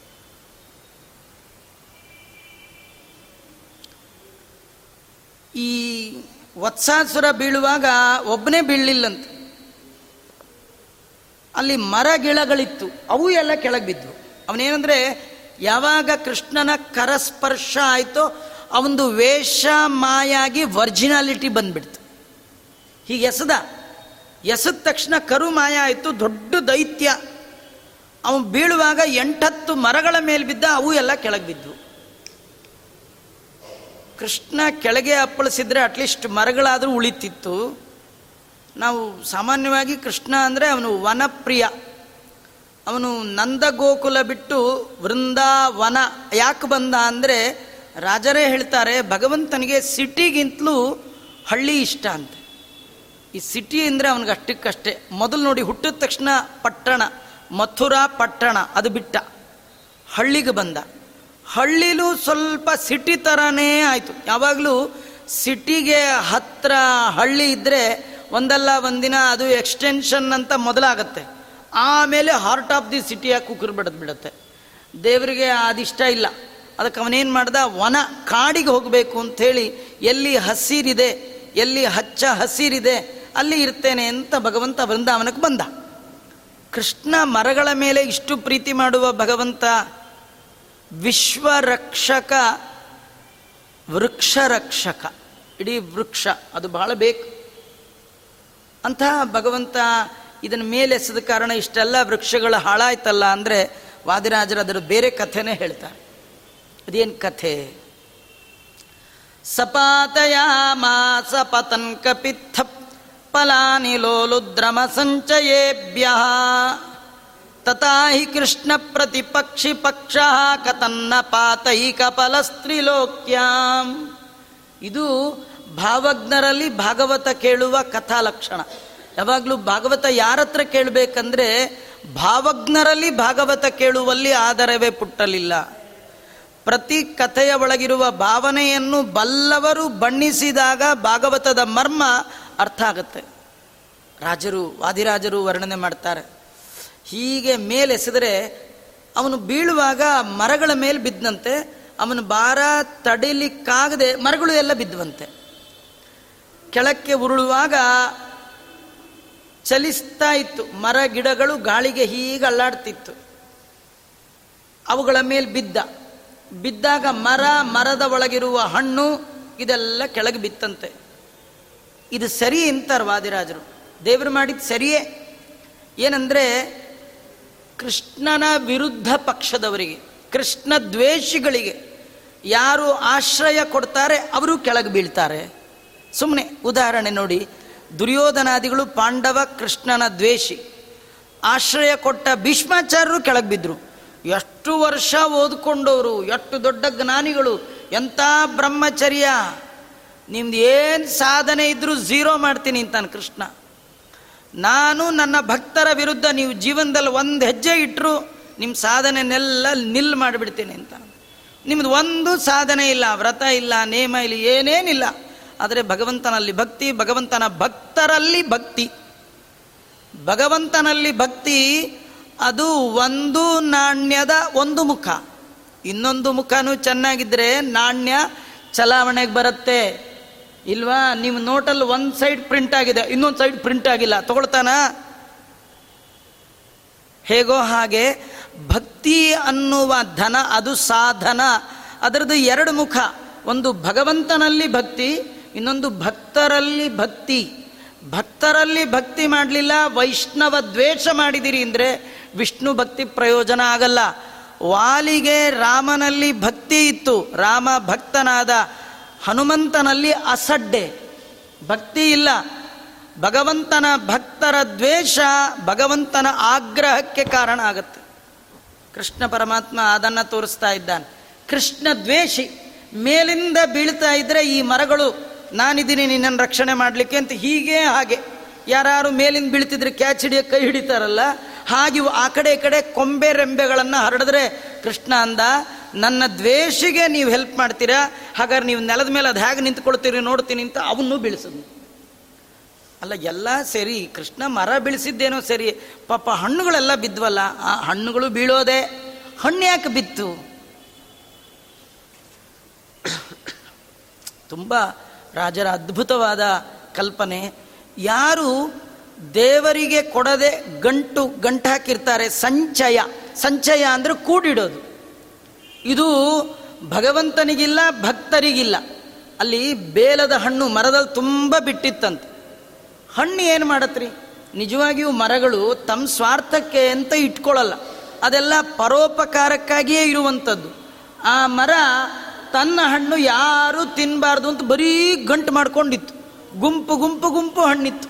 ಈ ವತ್ಸಾಸುರ ಬೀಳುವಾಗ ಒಬ್ಬನೇ ಬೀಳಲಿಲ್ಲಂತ. ಅಲ್ಲಿ ಮರ ಗಿಳಗಳಿತ್ತು. ಅವು ಎಲ್ಲ ಕೆಳಗೆ ಬಿದ್ದವು ಅವನೇನಂದ್ರೆ ಯಾವಾಗ ಕೃಷ್ಣನ ಕರಸ್ಪರ್ಶ ಆಯಿತೋ ಅವನದು ವೇಷ ಮಾಯಾಗಿ ವರ್ಜಿನಾಲಿಟಿ ಬಂದ್ಬಿಡ್ತು. ಹೀಗೆ ಎಸದ. ಎಸದ ತಕ್ಷಣ ಕರು ಮಾಯ ಆಯಿತು, ದೊಡ್ಡ ದೈತ್ಯ. ಅವನು ಬೀಳುವಾಗ ಎಂಟತ್ತು ಮರಗಳ ಮೇಲೆ ಬಿದ್ದ, ಅವು ಎಲ್ಲ ಕೆಳಗೆ ಬಿದ್ದವು ಕೃಷ್ಣ ಕೆಳಗೆ ಅಪ್ಪಳಿಸಿದ್ರೆ ಅಟ್ಲೀಸ್ಟ್ ಮರಗಳಾದರೂ ಉಳಿತಿತ್ತು. ನಾವು ಸಾಮಾನ್ಯವಾಗಿ ಕೃಷ್ಣ ಅಂದರೆ ಅವನು ವನಪ್ರಿಯ. ಅವನು ನಂದಗೋಕುಲ ಬಿಟ್ಟು ವೃಂದಾವನ ಯಾಕೆ ಬಂದ ಅಂದರೆ ರಾಜರೇ ಹೇಳ್ತಾರೆ, ಭಗವಂತನಿಗೆ ಸಿಟಿಗಿಂತಲೂ ಹಳ್ಳಿ ಇಷ್ಟ ಅಂತ. ಈ ಸಿಟಿ ಅಂದರೆ ಅವನಿಗೆ ಅಷ್ಟಕ್ಕಷ್ಟೇ. ಮೊದಲು ನೋಡಿ ಹುಟ್ಟಿದ ತಕ್ಷಣ ಪಟ್ಟಣ, ಮಥುರಾ ಪಟ್ಟಣ, ಅದು ಬಿಟ್ಟ. ಹಳ್ಳಿಗೆ ಬಂದ. ಹಳ್ಳಿಲೂ ಸ್ವಲ್ಪ ಸಿಟಿ ಥರನೇ ಆಯಿತು. ಯಾವಾಗಲೂ ಸಿಟಿಗೆ ಹತ್ತಿರ ಹಳ್ಳಿ ಇದ್ದರೆ ಒಂದಲ್ಲ ಒಂದಿನ ಅದು ಎಕ್ಸ್ಟೆನ್ಷನ್ ಅಂತ ಮೊದಲಾಗತ್ತೆ. ಆಮೇಲೆ ಹಾರ್ಟ್ ಆಫ್ ದಿ ಸಿಟಿಯಾಗಿ ಕುಕ್ಕರ್ ಬಿಡದ್ ಬಿಡುತ್ತೆ. ದೇವರಿಗೆ ಅದಿಷ್ಟ ಇಲ್ಲ. ಅದಕ್ಕೆ ಅವನೇನು ಮಾಡ್ದ? ವನ ಕಾಡಿಗೆ ಹೋಗಬೇಕು ಅಂಥೇಳಿ ಎಲ್ಲಿ ಹಸಿರಿದೆ, ಎಲ್ಲಿ ಹಚ್ಚ ಹಸಿರಿದೆ, ಅಲ್ಲಿ ಇರ್ತೇನೆ ಅಂತ ಭಗವಂತ ಬೃಂದಾವನಕ್ಕೆ ಬಂದ. ಕೃಷ್ಣ ಮರಗಳ ಮೇಲೆ ಇಷ್ಟು ಪ್ರೀತಿ ಮಾಡುವ ಭಗವಂತ ವಿಶ್ವರಕ್ಷಕ, ವೃಕ್ಷರಕ್ಷಕ. ಇಡೀ ವೃಕ್ಷ, ಅದು ಬಹಳ ಬೇಕು. ಅಂತಹ ಭಗವಂತ ಇದನ್ನ ಮೇಲೆಸದ ಕಾರಣ ಇಷ್ಟೆಲ್ಲ ವೃಕ್ಷಗಳು ಹಾಳಾಯ್ತಲ್ಲ ಅಂದರೆ ವಾದಿರಾಜರು ಅದರ ಬೇರೆ ಕಥೆನೇ ಹೇಳ್ತಾರೆ. ಅದೇನು ಕಥೆ? ಸಪಾತಯಾಮಾಸ ಪತನ್ ಕಪಿತ್ಥ ಫಲಾನಿ ಲೋಲುದ್ರಮ ಸಂಚಯೇಭ್ಯ. ತಥಾ ಹಿ ಕೃಷ್ಣ ಪ್ರತಿಪಕ್ಷಿ ಪಕ್ಷ ಕತನ್ನ ಕಪಲ ಫಲಸ್ತ್ರಿಲೋಕ್ಯಾಂ ಇದು ಭಾವಜ್ಞರಲ್ಲಿ ಭಾಗವತ ಕೇಳುವ ಕಥಾ ಲಕ್ಷಣ ಯಾವಾಗಲೂ ಭಾಗವತ ಯಾರ ಹತ್ರ ಕೇಳಬೇಕಂದ್ರೆ ಭಾವಜ್ಞರಲ್ಲಿ ಭಾಗವತ ಕೇಳುವಲ್ಲಿ ಆದರವೇ ಪುಟ್ಟಲಿಲ್ಲ. ಪ್ರತಿ ಕಥೆಯ ಒಳಗಿರುವ ಭಾವನೆಯನ್ನು ಬಲ್ಲವರು ಬಣ್ಣಿಸಿದಾಗ ಭಾಗವತದ ಮರ್ಮ ಅರ್ಥ ಆಗುತ್ತೆ. ರಾಜರು, ವಾದಿರಾಜರು ವರ್ಣನೆ ಮಾಡ್ತಾರೆ. ಹೀಗೆ ಮೇಲೆಸೆದರೆ ಅವನು ಬೀಳುವಾಗ ಮರಗಳ ಮೇಲೆ ಬಿದ್ದಂತೆ, ಅವನು ಭಾರ ತಡಿಲಿಕ್ಕಾಗದೆ ಮರಗಳು ಎಲ್ಲ ಬಿದ್ದುವಂತೆ. ಕೆಳಕ್ಕೆ ಉರುಳುವಾಗ ಚಲಿಸ್ತಾ ಇತ್ತು. ಮರ ಗಿಡಗಳು ಗಾಳಿಗೆ ಹೀಗೆ ಅಲ್ಲಾಡ್ತಿತ್ತು. ಅವುಗಳ ಮೇಲೆ ಬಿದ್ದ. ಬಿದ್ದಾಗ ಮರ, ಮರದ ಒಳಗಿರುವ ಹಣ್ಣು, ಇದೆಲ್ಲ ಕೆಳಗೆ ಬಿತ್ತಂತೆ. ಇದು ಸರಿ ಅಂತಾರೆ ವಾದಿರಾಜರು. ದೇವರು ಮಾಡಿದ್ದು ಸರಿಯೇ. ಏನಂದರೆ, ಕೃಷ್ಣನ ವಿರುದ್ಧ ಪಕ್ಷದವರಿಗೆ, ಕೃಷ್ಣ ದ್ವೇಷಿಗಳಿಗೆ ಯಾರು ಆಶ್ರಯ ಕೊಡ್ತಾರೆ, ಅವರು ಕೆಳಗೆ ಬೀಳ್ತಾರೆ. ಸುಮ್ಮನೆ ಉದಾಹರಣೆ ನೋಡಿ. ದುರ್ಯೋಧನಾದಿಗಳು ಪಾಂಡವ ಕೃಷ್ಣನ ದ್ವೇಷಿ. ಆಶ್ರಯ ಕೊಟ್ಟ ಭೀಷ್ಮಾಚಾರ್ಯರು ಕೆಳಗೆ ಬಿದ್ದರು ಎಷ್ಟು ವರ್ಷ ಓದ್ಕೊಂಡವರು, ಎಷ್ಟು ದೊಡ್ಡ ಜ್ಞಾನಿಗಳು ಎಂಥ ಬ್ರಹ್ಮಚರ್ಯ. ನಿಮ್ದು ಏನು ಸಾಧನೆ ಇದ್ದರೂ ಝೀರೋ ಮಾಡ್ತೀನಿ ಅಂತಾನೆ ಕೃಷ್ಣ. ನಾನು ನನ್ನ ಭಕ್ತರ ವಿರುದ್ಧ ನೀವು ಜೀವನದಲ್ಲಿ ಒಂದು ಹೆಜ್ಜೆ ಇಟ್ಟರು ನಿಮ್ಮ ಸಾಧನೆನೆಲ್ಲ ನಿಲ್ ಮಾಡಿಬಿಡ್ತೀನಿ ಅಂತ. ನಿಮ್ಮದು ಒಂದು ಸಾಧನೆ ಇಲ್ಲ, ವ್ರತ ಇಲ್ಲ, ನೇಮ ಇಲ್ಲ, ಏನೇನಿಲ್ಲ. ಆದರೆ ಭಗವಂತನಲ್ಲಿ ಭಕ್ತಿ, ಭಗವಂತನ ಭಕ್ತರಲ್ಲಿ ಭಕ್ತಿ. ಭಗವಂತನಲ್ಲಿ ಭಕ್ತಿ, ಅದು ಒಂದು ನಾಣ್ಯದ ಒಂದು ಮುಖ. ಇನ್ನೊಂದು ಮುಖನೂ ಚೆನ್ನಾಗಿದ್ರೆ ನಾಣ್ಯ ಚಲಾವಣೆಗೆ ಬರುತ್ತೆ. ಇಲ್ವಾ? ನಿಮ್ಮ ನೋಟಲ್ಲಿ ಒಂದು ಸೈಡ್ ಪ್ರಿಂಟ್ ಆಗಿದೆ, ಇನ್ನೊಂದು ಸೈಡ್ ಪ್ರಿಂಟ್ ಆಗಿಲ್ಲ. ತಗೊಳ್ತಾನ? ಹೇಗೋ ಹಾಗೆ ಭಕ್ತಿ ಅನ್ನುವ ಧನ, ಅದು ಸಾಧನ. ಅದರದ್ದು ಎರಡು ಮುಖ. ಒಂದು ಭಗವಂತನಲ್ಲಿ ಭಕ್ತಿ ಇನ್ನೊಂದು ಭಕ್ತರಲ್ಲಿ ಭಕ್ತಿ. ಭಕ್ತರಲ್ಲಿ ಭಕ್ತಿ ಮಾಡಲಿಲ್ಲ, ವೈಷ್ಣವ ದ್ವೇಷ ಮಾಡಿದಿರಿ ಅಂದರೆ ವಿಷ್ಣು ಭಕ್ತಿ ಪ್ರಯೋಜನ ಆಗಲ್ಲ. ವಾಲಿಗೆ ರಾಮನಲ್ಲಿ ಭಕ್ತಿ ಇತ್ತು, ರಾಮ ಭಕ್ತನಾದ ಹನುಮಂತನಲ್ಲಿ ಅಸಡ್ಡೆ. ಭಕ್ತಿ ಇಲ್ಲ. ಭಗವಂತನ ಭಕ್ತರ ದ್ವೇಷ ಭಗವಂತನ ಆಗ್ರಹಕ್ಕೆ ಕಾರಣ ಆಗುತ್ತೆ. ಕೃಷ್ಣ ಪರಮಾತ್ಮ ಅದನ್ನು ತೋರಿಸ್ತಾ ಇದ್ದಾನೆ. ಕೃಷ್ಣ ದ್ವೇಷಿ. ಮೇಲಿಂದ ಬೀಳ್ತಾ ಇದ್ರೆ ಈ ಮರಗಳು ನಾನಿದ್ದೀನಿ, ನಿನ್ನನ್ನು ರಕ್ಷಣೆ ಮಾಡಲಿಕ್ಕೆ ಅಂತ ಹೀಗೆ ಹಾಗೆ. ಯಾರು ಮೇಲಿಂದ ಬೀಳ್ತಿದ್ರೆ ಕ್ಯಾಚ್ ಹಿಡಿಯ ಕೈ ಹಿಡಿತಾರಲ್ಲ, ಹಾಗೆ ಆ ಕಡೆ ಈ ಕಡೆ ಕೊಂಬೆ ರೆಂಬೆಗಳನ್ನು ಹರಡಿದ್ರೆ, ಕೃಷ್ಣ ಅಂದ, ನನ್ನ ದ್ವೇಷಿಗೆ ನೀವು ಹೆಲ್ಪ್ ಮಾಡ್ತೀರಾ? ಹಾಗಾದ್ರೆ ನೀವು ನೆಲದ ಮೇಲೆ ಅದು ಹೇಗೆ ನಿಂತ್ಕೊಳ್ತೀರಿ ನೋಡ್ತೀನಿ ಅಂತ ಅವನ್ನೂ ಬೀಳಿಸಿದ್ನು. ಅಲ್ಲ, ಎಲ್ಲ ಸರಿ, ಕೃಷ್ಣ ಮರ ಬೀಳಿಸಿದ್ದೇನೋ ಸರಿ, ಪಾಪ ಹಣ್ಣುಗಳೆಲ್ಲ ಬಿದ್ವಲ್ಲ, ಆ ಹಣ್ಣುಗಳು ಬೀಳೋದೆ, ಹಣ್ಣು ಯಾಕೆ ಬಿತ್ತು? ತುಂಬ ರಾಜರ ಅದ್ಭುತವಾದ ಕಲ್ಪನೆ. ಯಾರು ದೇವರಿಗೆ ಕೊಡದೆ ಗಂಟು ಗಂಟು ಹಾಕಿರ್ತಾರೆ, ಸಂಚಯ. ಸಂಚಯ ಅಂದರೆ ಕೂಡಿಡೋದು. ಇದು ಭಗವಂತನಿಗಿಲ್ಲ, ಭಕ್ತರಿಗಿಲ್ಲ. ಅಲ್ಲಿ ಬೇಲದ ಹಣ್ಣು ಮರದಲ್ಲಿ ತುಂಬ ಬಿಟ್ಟಿತ್ತಂತೆ. ಹಣ್ಣು ಏನು ಮಾಡತ್ರಿ? ನಿಜವಾಗಿಯೂ ಮರಗಳು ತಮ್ಮ ಸ್ವಾರ್ಥಕ್ಕೆ ಅಂತ ಇಟ್ಕೊಳ್ಳಲ್ಲ. ಅದೆಲ್ಲ ಪರೋಪಕಾರಕ್ಕಾಗಿಯೇ ಇರುವಂಥದ್ದು ಆ ಮರ ತನ್ನ ಹಣ್ಣು ಯಾರು ತಿನ್ನಬಾರ್ದು ಅಂತ ಬರೀ ಗಂಟು ಮಾಡ್ಕೊಂಡಿತ್ತು. ಗುಂಪು ಗುಂಪು ಗುಂಪು ಹಣ್ಣಿತ್ತು.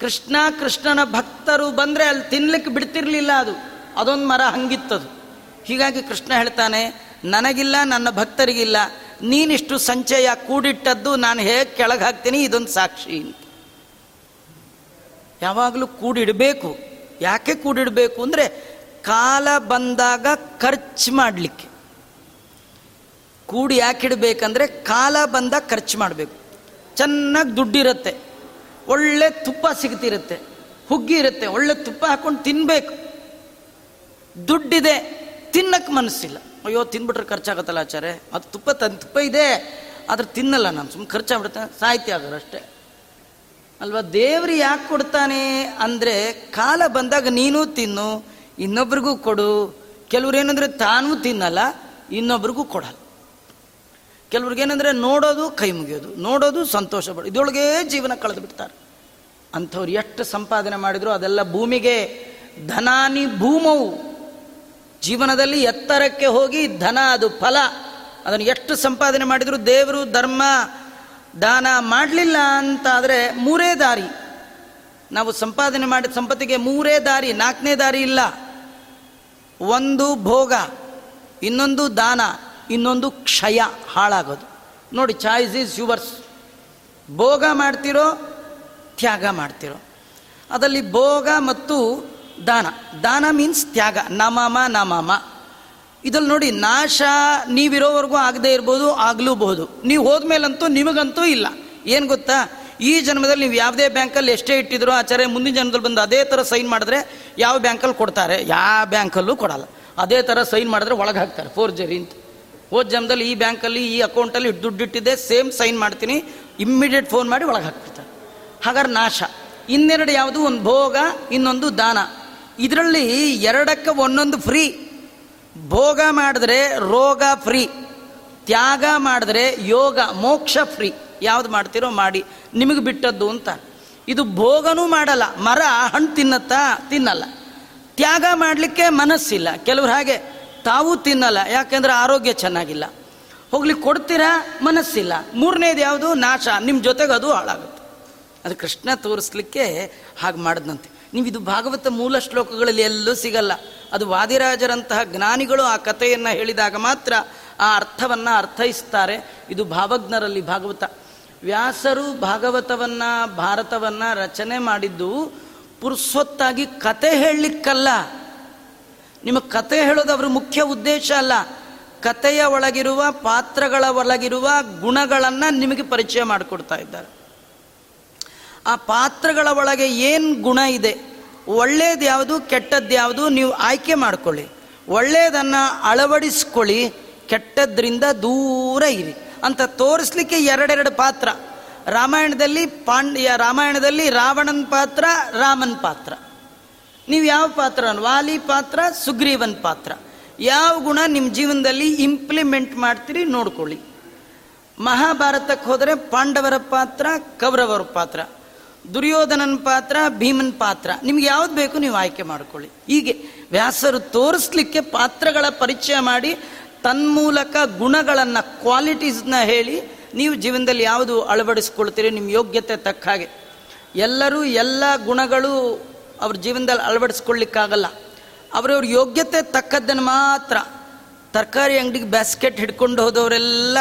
ಕೃಷ್ಣ, ಕೃಷ್ಣನ ಭಕ್ತರು ಬಂದರೆ ಅಲ್ಲಿ ತಿನ್ಲಿಕ್ಕೆ ಬಿಡ್ತಿರ್ಲಿಲ್ಲ ಅದು. ಅದೊಂದು ಮರ ಹಂಗಿತ್ತದು. ಹೀಗಾಗಿ ಕೃಷ್ಣ ಹೇಳ್ತಾನೆ, ನನಗಿಲ್ಲ, ನನ್ನ ಭಕ್ತರಿಗಿಲ್ಲ. ನೀನಿಷ್ಟು ಸಂಚಯ ಕೂಡಿಟ್ಟದ್ದು ನಾನು ಹೇಗೆ ಕೆಳಗೆ ಹಾಕ್ತೀನಿ? ಇದೊಂದು ಸಾಕ್ಷಿ ಅಂತ. ಯಾವಾಗಲೂ ಕೂಡಿಡಬೇಕು. ಯಾಕೆ ಕೂಡಿಡಬೇಕು ಅಂದರೆ ಕಾಲ ಬಂದಾಗ ಖರ್ಚು ಮಾಡಲಿಕ್ಕೆ. ಕೂಡಿ ಯಾಕೆ ಇಡಬೇಕಂದ್ರೆ ಕಾಲ ಬಂದ ಖರ್ಚು ಮಾಡಬೇಕು. ಚೆನ್ನಾಗಿ ದುಡ್ಡಿರುತ್ತೆ. ಒಳ್ಳೆ ತುಪ್ಪ ಸಿಗ್ತಿರುತ್ತೆ. ಹುಗ್ಗಿ ಇರುತ್ತೆ. ಒಳ್ಳೆ ತುಪ್ಪ ಹಾಕೊಂಡು ತಿನ್ನಬೇಕು ದುಡ್ಡಿದೆ. ತಿನ್ನಕ್ಕೆ ಮನಸ್ಸಿಲ್ಲ. ಅಯ್ಯೋ, ತಿನ್ಬಿಟ್ರೆ ಖರ್ಚಾಗತ್ತಲ್ಲ ಆಚಾರೆ ಅದು ತುಪ್ಪ ತನ್ ತುಪ್ಪ ಇದೆ. ಆದ್ರೆ ತಿನ್ನಲ್ಲ ನಾನು. ಸುಮ್ಮನೆ ಖರ್ಚಾಗ್ಬಿಡುತ್ತೆ. ಸಾಹಿತ್ಯ ಆಗೋರು ಅಷ್ಟೇ. ಅಲ್ವಾ? ದೇವ್ರು ಯಾಕೆ ಕೊಡ್ತಾನೆ ಅಂದರೆ ಕಾಲ ಬಂದಾಗ ನೀನು ತಿನ್ನು, ಇನ್ನೊಬ್ರಿಗೂ ಕೊಡು. ಕೆಲವ್ರು ಏನಂದ್ರೆ ತಾನೂ ತಿನ್ನಲ್ಲ, ಇನ್ನೊಬ್ರಿಗೂ ಕೊಡಲ್ಲ. ಕೆಲವ್ರಿಗೇನಂದ್ರೆ ನೋಡೋದು ಕೈ ಮುಗಿಯೋದು, ನೋಡೋದು ಸಂತೋಷ ಪಡೋದು ಇದೊಳಗೆ ಜೀವನ ಕಳೆದು ಬಿಡ್ತಾರೆ. ಅಂಥವ್ರು ಎಷ್ಟು ಸಂಪಾದನೆ ಮಾಡಿದ್ರು ಅದೆಲ್ಲ ಭೂಮಿಗೆ ಧನಾನಿ ಭೂಮವು. ಜೀವನದಲ್ಲಿ ಎತ್ತರಕ್ಕೆ ಹೋಗಿ ಧನ ಅದು ಫಲ. ಅದನ್ನು ಎಷ್ಟು ಸಂಪಾದನೆ ಮಾಡಿದ್ರು ದೇವರು ಧರ್ಮ ದಾನ ಮಾಡಲಿಲ್ಲ ಅಂತಾದರೆ ಮೂರೇ ದಾರಿ. ನಾವು ಸಂಪಾದನೆ ಮಾಡಿದ ಸಂಪತ್ತಿಗೆ ಮೂರೇ ದಾರಿ, ನಾಲ್ಕನೇ ದಾರಿ ಇಲ್ಲ. ಒಂದು ಭೋಗ, ಇನ್ನೊಂದು ದಾನ. ಇನ್ನೊಂದು ಕ್ಷಯ ಹಾಳಾಗೋದು. ನೋಡಿ, ಚಾಯ್ಸ್ ಈಸ್ ಯುವರ್ಸ್. ಭೋಗ ಮಾಡ್ತಿರೋ, ತ್ಯಾಗ ಮಾಡ್ತಿರೋ. ಅದರಲ್ಲಿ ಭೋಗ ಮತ್ತು ದಾನ. ದಾನ ಮೀನ್ಸ್ ತ್ಯಾಗ. ನಮಮ ನಮಮ. ಇದ್ರಲ್ಲಿ ನೋಡಿ, ನಾಶ ನೀವಿರೋವರೆಗೂ ಆಗದೇ ಇರ್ಬೋದು ಆಗಲೂಬಹುದು ನೀವು ಹೋದ್ಮೇಲಂತೂ ನಿಮಗಂತೂ ಇಲ್ಲ. ಏನು ಗೊತ್ತಾ? ಈ ಜನ್ಮದಲ್ಲಿ ನೀವು ಯಾವುದೇ ಬ್ಯಾಂಕಲ್ಲಿ ಎಷ್ಟೇ ಇಟ್ಟಿದ್ರು, ಆಚಾರ್ಯ, ಮುಂದಿನ ಜನ್ಮದಲ್ಲಿ ಬಂದು ಅದೇ ಥರ ಸೈನ್ ಮಾಡಿದ್ರೆ ಯಾವ ಬ್ಯಾಂಕಲ್ಲಿ ಕೊಡ್ತಾರೆ? ಯಾವ ಬ್ಯಾಂಕಲ್ಲೂ ಕೊಡಲ್ಲ. ಅದೇ ಥರ ಸೈನ್ ಮಾಡಿದ್ರೆ ಒಳಗೆ ಹಾಕ್ತಾರೆ ಫೋರ್ಜರಿ ಅಂತ. ಹೋದ ಜನ್ಮದಲ್ಲಿ ಈ ಬ್ಯಾಂಕಲ್ಲಿ ಈ ಅಕೌಂಟಲ್ಲಿ ದುಡ್ಡು ಇಟ್ಟಿದ್ದೆ, ಸೇಮ್ ಸೈನ್ ಮಾಡ್ತೀನಿ, ಇಮ್ಮಿಡಿಯೇಟ್ ಫೋನ್ ಮಾಡಿ ಒಳಗೆ ಹಾಕ್ಬಿಡ್ತಾರೆ. ಹಾಗಾದ್ರೆ ನಾಶ. ಇನ್ನೆರಡು ಯಾವುದು? ಒಂದು ಭೋಗ, ಇನ್ನೊಂದು ದಾನ. ಇದರಲ್ಲಿ ಎರಡಕ್ಕೆ ಒಂದೊಂದು ಫ್ರೀ ಭೋಗ ಮಾಡಿದ್ರೆ ರೋಗ ಫ್ರೀ ತ್ಯಾಗ ಮಾಡಿದ್ರೆ ಯೋಗ, ಮೋಕ್ಷ ಫ್ರೀ ಯಾವ್ದು ಮಾಡ್ತೀರೋ ಮಾಡಿ. ನಿಮಗೆ ಬಿಟ್ಟದ್ದು ಅಂತ. ಇದು ಭೋಗನೂ ಮಾಡಲ್ಲ. ಮರ, ಹಣ್ಣು ತಿನ್ನತ್ತಾ ತಿನ್ನಲ್ಲ. ತ್ಯಾಗ ಮಾಡಲಿಕ್ಕೆ ಮನಸ್ಸಿಲ್ಲ. ಕೆಲವ್ರು ಹಾಗೆ ತಾವು ತಿನ್ನಲ್ಲ. ಯಾಕೆಂದ್ರೆ ಆರೋಗ್ಯ ಚೆನ್ನಾಗಿಲ್ಲ. ಹೋಗ್ಲಿ, ಕೊಡ್ತೀರಾ? ಮನಸ್ಸಿಲ್ಲ. ಮೂರನೇದು ಯಾವುದು? ನಾಶ. ನಿಮ್ಮ ಜೊತೆಗೆ ಅದು ಹಾಳಾಗುತ್ತೆ. ಅದು ಕೃಷ್ಣ ತೋರಿಸ್ಲಿಕ್ಕೆ ಹಾಗೆ ಮಾಡಿದಂತೆ ನೀವು ಇದು ಭಾಗವತ ಮೂಲ ಶ್ಲೋಕಗಳಲ್ಲಿ ಎಲ್ಲೂ ಸಿಗಲ್ಲ. ಅದು ವಾದಿರಾಜರಂತಹ ಜ್ಞಾನಿಗಳು ಆ ಕಥೆಯನ್ನು ಹೇಳಿದಾಗ ಮಾತ್ರ ಆ ಅರ್ಥವನ್ನು ಅರ್ಥೈಸ್ತಾರೆ. ಇದು ಭಾವಜ್ಞರಲ್ಲಿ ಭಾಗವತ. ವ್ಯಾಸರು ಭಾಗವತವನ್ನು, ಭಾರತವನ್ನು ರಚನೆ ಮಾಡಿದ್ದು ಪುರುಸೊತ್ತಾಗಿ ಕತೆ ಹೇಳಲಿಕ್ಕಲ್ಲ. ನಿಮಗೆ ಕತೆ ಹೇಳೋದು ಅವ್ರ ಮುಖ್ಯ ಉದ್ದೇಶ ಅಲ್ಲ. ಕತೆಯ ಒಳಗಿರುವ, ಪಾತ್ರಗಳ ಒಳಗಿರುವ ಗುಣಗಳನ್ನು ನಿಮಗೆ ಪರಿಚಯ ಮಾಡಿಕೊಡ್ತಾ ಇದ್ದಾರೆ. ಆ ಪಾತ್ರಗಳ ಒಳಗೆ ಏನು ಗುಣ ಇದೆ? ಒಳ್ಳೇದು ಯಾವುದು ಕೆಟ್ಟದ್ದು ಯಾವುದು ನೀವು ಆಯ್ಕೆ ಮಾಡ್ಕೊಳ್ಳಿ. ಒಳ್ಳೆಯದನ್ನು ಅಳವಡಿಸ್ಕೊಳ್ಳಿ, ಕೆಟ್ಟದ್ರಿಂದ ದೂರ ಇರಿ. ಅಂತ ತೋರಿಸ್ಲಿಕ್ಕೆ ಎರಡೆರಡು ಪಾತ್ರ. ರಾಮಾಯಣದಲ್ಲಿ ಪಾಂಡ್ಯ, ರಾಮಾಯಣದಲ್ಲಿ ರಾವಣನ ಪಾತ್ರ, ರಾಮನ ಪಾತ್ರ. ನೀವು ಯಾವ ಪಾತ್ರ? ವಾಲಿ ಪಾತ್ರ, ಸುಗ್ರೀವನ್ ಪಾತ್ರ. ಯಾವ ಗುಣ ನಿಮ್ಮ ಜೀವನದಲ್ಲಿ ಇಂಪ್ಲಿಮೆಂಟ್ ಮಾಡ್ತೀರಿ ನೋಡ್ಕೊಳ್ಳಿ. ಮಹಾಭಾರತಕ್ಕೆ ಹೋದರೆ ಪಾಂಡವರ ಪಾತ್ರ, ಕೌರವರ ಪಾತ್ರ. ದುರ್ಯೋಧನನ ಪಾತ್ರ, ಭೀಮನ್ ಪಾತ್ರ. ನಿಮ್ಗೆ ಯಾವ್ದು ಬೇಕು ನೀವು ಆಯ್ಕೆ ಮಾಡ್ಕೊಳ್ಳಿ. ಹೀಗೆ ವ್ಯಾಸರು ತೋರಿಸ್ಲಿಕ್ಕೆ ಪಾತ್ರಗಳ ಪರಿಚಯ ಮಾಡಿ, ತನ್ಮೂಲಕ ಗುಣಗಳನ್ನು ಕ್ವಾಲಿಟೀಸ್ನ ಹೇಳಿ ನೀವು ಜೀವನದಲ್ಲಿ ಯಾವುದು ಅಳವಡಿಸ್ಕೊಳ್ತೀರಿ ನಿಮ್ಮ ಯೋಗ್ಯತೆ ತಕ್ಕ ಹಾಗೆ. ಎಲ್ಲರೂ ಎಲ್ಲ ಗುಣಗಳು ಅವ್ರ ಜೀವನದಲ್ಲಿ ಅಳವಡಿಸ್ಕೊಳ್ಳಿಕ್ಕಾಗಲ್ಲ. ಅವರವ್ರ ಯೋಗ್ಯತೆ ತಕ್ಕದ್ದನ್ನು ಮಾತ್ರ ತರಕಾರಿ ಅಂಗಡಿಗೆ ಬ್ಯಾಸ್ಕೆಟ್ ಹಿಡ್ಕೊಂಡು ಹೋದವರೆಲ್ಲ